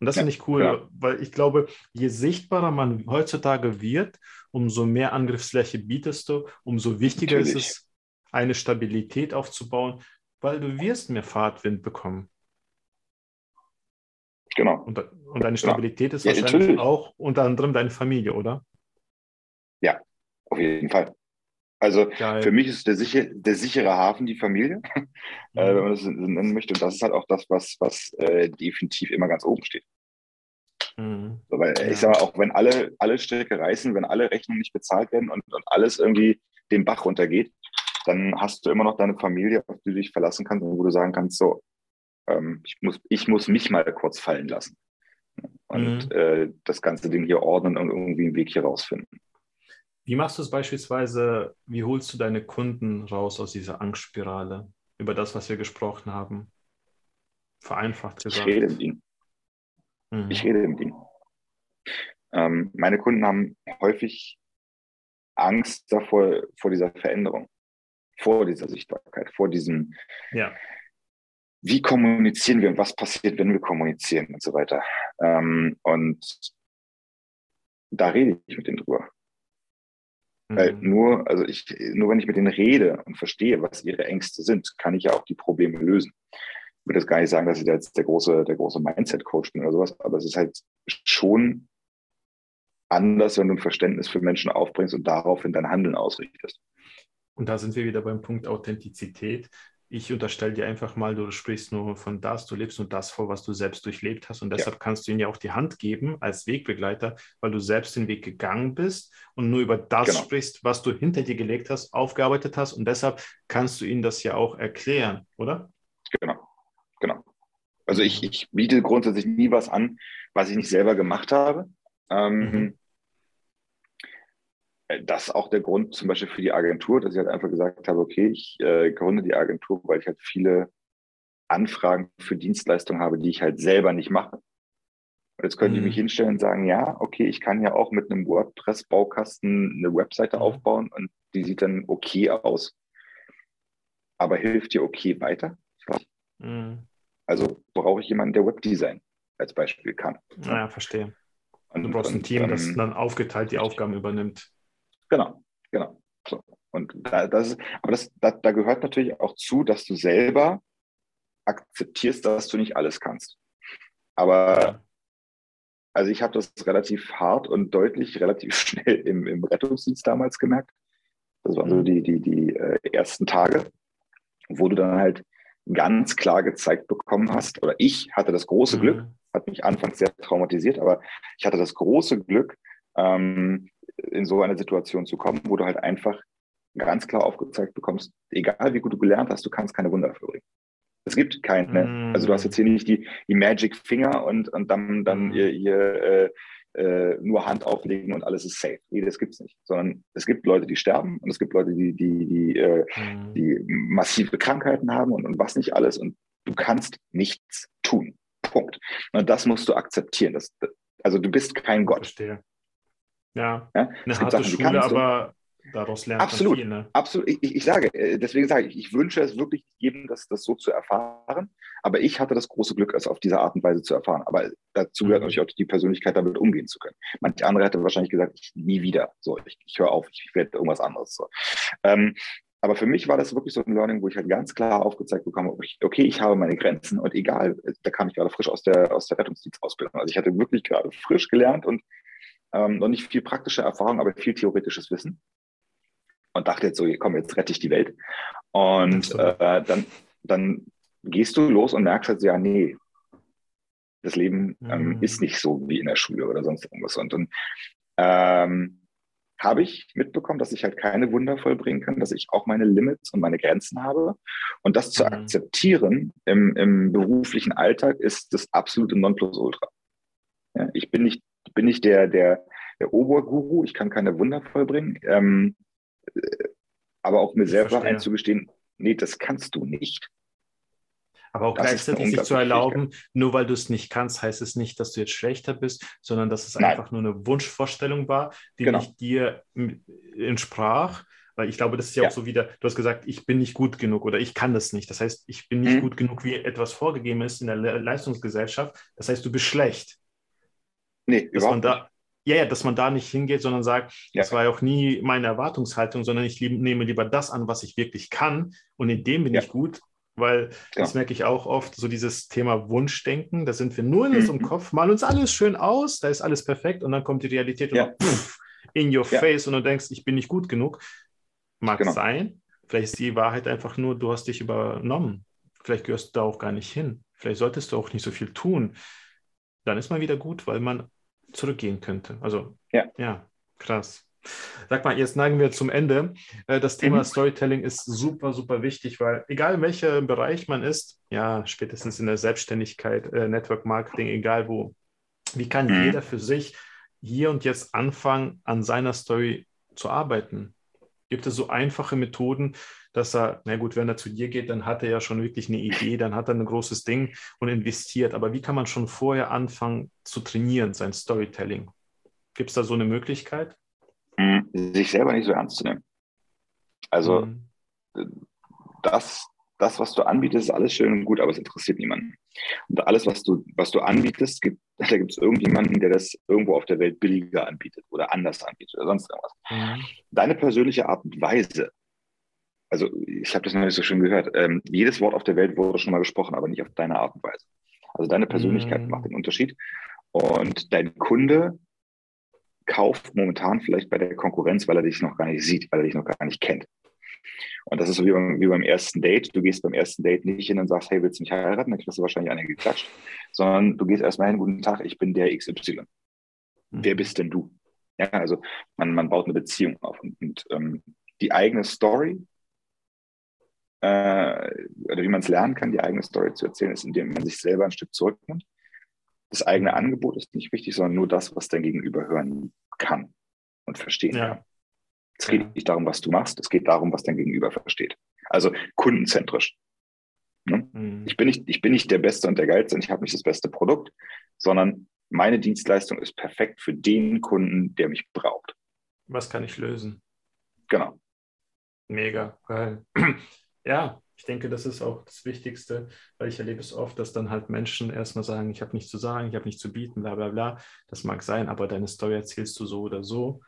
Und das ja, finde ich cool, klar. weil ich glaube, je sichtbarer man heutzutage wird, umso mehr Angriffsfläche bietest du, umso wichtiger Natürlich. ist es, eine Stabilität aufzubauen, weil du wirst mehr Fahrtwind bekommen. Genau. Und, und deine Stabilität genau. ist wahrscheinlich natürlich. auch unter anderem deine Familie, oder? Ja, auf jeden Fall. Also Geil. für mich ist der, sicher, der sichere Hafen die Familie, mhm. äh, wenn man das nennen möchte. Und das ist halt auch das, was, was äh, definitiv immer ganz oben steht. Mhm. So, weil ja. ich sage mal, auch wenn alle, alle Strecke reißen, wenn alle Rechnungen nicht bezahlt werden und, und alles irgendwie den Bach runtergeht, dann hast du immer noch deine Familie, auf die du dich verlassen kannst und wo du sagen kannst, so, ähm, ich, muss, ich muss mich mal kurz fallen lassen und mhm. äh, das ganze Ding hier ordnen und irgendwie einen Weg hier rausfinden. Wie machst du es beispielsweise, wie holst du deine Kunden raus aus dieser Angstspirale über das, was wir gesprochen haben? Vereinfacht gesagt. Ich rede mit ihnen. Mhm. Ich rede mit ihnen. Ähm, meine Kunden haben häufig Angst davor, vor dieser Veränderung, vor dieser Sichtbarkeit, vor diesem, ja. wie kommunizieren wir und was passiert, wenn wir kommunizieren und so weiter. Ähm, und da rede ich mit denen drüber. Mhm. Weil nur, also ich, nur wenn ich mit denen rede und verstehe, was ihre Ängste sind, kann ich ja auch die Probleme lösen. Ich würde jetzt gar nicht sagen, dass ich da jetzt der große, der große Mindset-Coach bin oder sowas, aber es ist halt schon anders, wenn du ein Verständnis für Menschen aufbringst und daraufhin dein Handeln ausrichtest. Und da sind wir wieder beim Punkt Authentizität ich unterstelle dir einfach mal, du sprichst nur von das, du lebst nur das vor, was du selbst durchlebt hast. Und deshalb ja. kannst du ihnen ja auch die Hand geben als Wegbegleiter, weil du selbst den Weg gegangen bist und nur über das genau. sprichst, was du hinter dir gelegt hast, aufgearbeitet hast. Und deshalb kannst du ihnen das ja auch erklären, oder? Genau, genau. Also ich, ich biete grundsätzlich nie was an, was ich nicht selber gemacht habe. Ähm, mhm. Das ist auch der Grund zum Beispiel für die Agentur, dass ich halt einfach gesagt habe, okay, ich äh, gründe die Agentur, weil ich halt viele Anfragen für Dienstleistungen habe, die ich halt selber nicht mache. Und jetzt können mhm. die mich hinstellen und sagen, ja, okay, ich kann ja auch mit einem WordPress-Baukasten eine Webseite mhm. aufbauen und die sieht dann okay aus. Aber hilft dir okay weiter? Mhm. Also brauche ich jemanden, der Webdesign als Beispiel kann. Naja, verstehe. Und, du brauchst und, ein Team, ähm, das dann aufgeteilt die Aufgaben übernimmt. Genau, genau. So. Und da, das ist, aber das, da, da gehört natürlich auch zu, dass du selber akzeptierst, dass du nicht alles kannst. Aber also ich habe das relativ hart und deutlich, relativ schnell im, im Rettungsdienst damals gemerkt. Das waren so mhm. die, die, die äh, ersten Tage, wo du dann halt ganz klar gezeigt bekommen hast, oder ich hatte das große mhm. Glück, hat mich anfangs sehr traumatisiert, aber ich hatte das große Glück, ähm, in so eine Situation zu kommen, wo du halt einfach ganz klar aufgezeigt bekommst, egal wie gut du gelernt hast, du kannst keine Wunder vollbringen. Es gibt keine, mm. also du hast jetzt hier nicht die, die Magic Finger und, und dann, dann mm. hier, hier äh, äh, nur Hand auflegen und alles ist safe. Nee, das gibt's nicht. Sondern es gibt Leute, die sterben und es gibt Leute, die, die, die, äh, mm. die massive Krankheiten haben und, und was nicht alles und du kannst nichts tun. Punkt. Und das musst du akzeptieren. Das, also du bist kein Gott. Verstehe. Ja, ja? eine harte Sachen, Schule, aber daraus lernt absolut, man viel. Ne? Absolut, ich, ich sage, äh, deswegen sage ich, ich wünsche es wirklich jedem, das, das so zu erfahren. Aber ich hatte das große Glück, es auf diese Art und Weise zu erfahren. Aber dazu gehört mhm. natürlich auch die Persönlichkeit, damit umgehen zu können. Manche andere hätte wahrscheinlich gesagt, ich, nie wieder. So, ich, ich höre auf, ich, ich werde irgendwas anderes. So. Ähm, aber für mich war das wirklich so ein Learning, wo ich halt ganz klar aufgezeigt bekomme, okay, ich habe meine Grenzen und egal, da kam ich gerade frisch aus der, aus der Rettungsdienstausbildung. Also ich hatte wirklich gerade frisch gelernt und ähm, noch nicht viel praktische Erfahrung, aber viel theoretisches Wissen. Und dachte jetzt so, komm, jetzt rette ich die Welt. Und äh, dann, dann gehst du los und merkst halt so, ja, nee, das Leben ähm, mhm. ist nicht so wie in der Schule oder sonst irgendwas. Und dann ähm, habe ich mitbekommen, dass ich halt keine Wunder vollbringen kann, dass ich auch meine Limits und meine Grenzen habe. Und das zu mhm. akzeptieren im, im beruflichen Alltag ist das absolute Nonplusultra. Ja, ich bin nicht bin nicht der, der, der Oberguru, ich kann keine Wunder vollbringen. Ähm, äh, aber auch mir ich selber verstehe. einzugestehen, nee, das kannst du nicht. Aber auch das gleichzeitig sich zu erlauben, nur weil du es nicht kannst, heißt es nicht, dass du jetzt schlechter bist, sondern dass es Nein. einfach nur eine Wunschvorstellung war, die genau. nicht dir entsprach. Weil ich glaube, das ist ja, ja, auch so wieder, du hast gesagt, ich bin nicht gut genug oder ich kann das nicht. Das heißt, ich bin nicht mhm. gut genug, wie etwas vorgegeben ist in der Leistungsgesellschaft. Das heißt, du bist schlecht. Nee, dass man da, ja, ja, dass man da nicht hingeht, sondern sagt, ja. das war ja auch nie meine Erwartungshaltung, sondern ich lieb, nehme lieber das an, was ich wirklich kann und in dem bin ja. ich gut, weil ja. das merke ich auch oft, so dieses Thema Wunschdenken, da sind wir nur in unserem mhm. Kopf, malen uns alles schön aus, da ist alles perfekt und dann kommt die Realität und pff, in your face und du denkst, ich bin nicht gut genug. Mag genau. sein, vielleicht ist die Wahrheit einfach nur, du hast dich übernommen. Vielleicht gehörst du da auch gar nicht hin. Vielleicht solltest du auch nicht so viel tun. Dann ist man wieder gut, weil man zurückgehen könnte. Also, ja, ja krass. Sag mal, jetzt neigen wir zum Ende. Äh, das Thema mhm. Storytelling ist super, super wichtig, weil egal in welchem Bereich man ist, ja, spätestens in der Selbstständigkeit, äh, Network Marketing, egal wo, wie kann mhm. jeder für sich hier und jetzt anfangen, an seiner Story zu arbeiten? Gibt es so einfache Methoden, dass er, na gut, wenn er zu dir geht, dann hat er ja schon wirklich eine Idee, dann hat er ein großes Ding und investiert. Aber wie kann man schon vorher anfangen zu trainieren, sein Storytelling? Gibt es da so eine Möglichkeit? Hm, sich selber nicht so ernst zu nehmen. Also mhm. das, das, was du anbietest, ist alles schön und gut, aber es interessiert niemanden. Und alles, was du, was du anbietest, gibt, da gibt es irgendjemanden, der das irgendwo auf der Welt billiger anbietet oder anders anbietet oder sonst irgendwas. Mhm. Deine persönliche Art und Weise, also ich habe das noch nicht so schön gehört, ähm, jedes Wort auf der Welt wurde schon mal gesprochen, aber nicht auf deine Art und Weise. Also deine Persönlichkeit mhm. macht den Unterschied. Und dein Kunde kauft momentan vielleicht bei der Konkurrenz, weil er dich noch gar nicht sieht, weil er dich noch gar nicht kennt. Und das ist so wie beim, wie beim ersten Date. Du gehst beim ersten Date nicht hin und sagst, hey, willst du mich heiraten? Dann kriegst du wahrscheinlich eine geklatscht. Sondern du gehst erstmal hin, guten Tag, ich bin der XY. Mhm. Wer bist denn du? Ja, also man, man baut eine Beziehung auf. Und, und ähm, die eigene Story, äh, oder wie man es lernen kann, die eigene Story zu erzählen, ist, indem man sich selber ein Stück zurücknimmt. Das eigene Angebot ist nicht wichtig, sondern nur das, was dein Gegenüber hören kann und verstehen ja. kann. Es geht ja. nicht darum, was du machst, es geht darum, was dein Gegenüber versteht. Also kundenzentrisch. Ne? Mhm. Ich, bin nicht, ich bin nicht der Beste und der Geilste und ich habe nicht das beste Produkt, sondern meine Dienstleistung ist perfekt für den Kunden, der mich braucht. Was kann ich lösen? Genau. Mega, geil. Ja, ich denke, das ist auch das Wichtigste, weil ich erlebe es oft, dass dann halt Menschen erstmal sagen, ich habe nichts zu sagen, ich habe nichts zu bieten, bla bla bla. Das mag sein, aber deine Story erzählst du so oder so.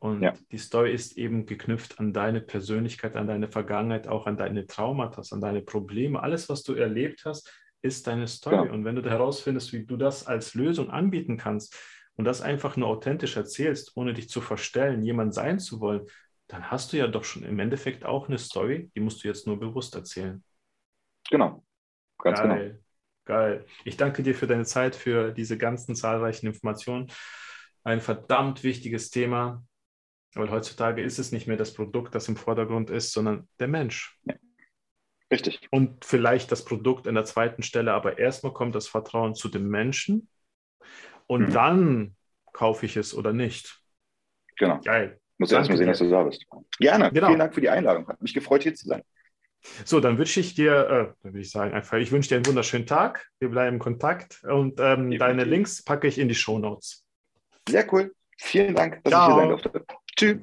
Und ja. die Story ist eben geknüpft an deine Persönlichkeit, an deine Vergangenheit, auch an deine Traumata, an deine Probleme. Alles, was du erlebt hast, ist deine Story. Ja. Und wenn du herausfindest, wie du das als Lösung anbieten kannst und das einfach nur authentisch erzählst, ohne dich zu verstellen, jemand sein zu wollen, dann hast du ja doch schon im Endeffekt auch eine Story, die musst du jetzt nur bewusst erzählen. Genau, ganz genau. Geil. genau. Geil. Ich danke dir für deine Zeit, für diese ganzen zahlreichen Informationen. Ein verdammt wichtiges Thema. Weil heutzutage ist es nicht mehr das Produkt, das im Vordergrund ist, sondern der Mensch. Ja. Richtig. Und vielleicht das Produkt an der zweiten Stelle, aber erstmal kommt das Vertrauen zu dem Menschen und mhm. dann kaufe ich es oder nicht. Genau. Geil. Muss ja erstmal sehen, dass du da bist. Gerne. Genau. Vielen Dank für die Einladung. Hat mich gefreut, hier zu sein. So, dann wünsche ich dir, äh, dann würde ich sagen, einfach, ich wünsche dir einen wunderschönen Tag. Wir bleiben in Kontakt und ähm, deine Links packe ich in die Show Notes. Sehr cool. Vielen Dank, dass Ciao. ich hier sein durfte. Tschüss.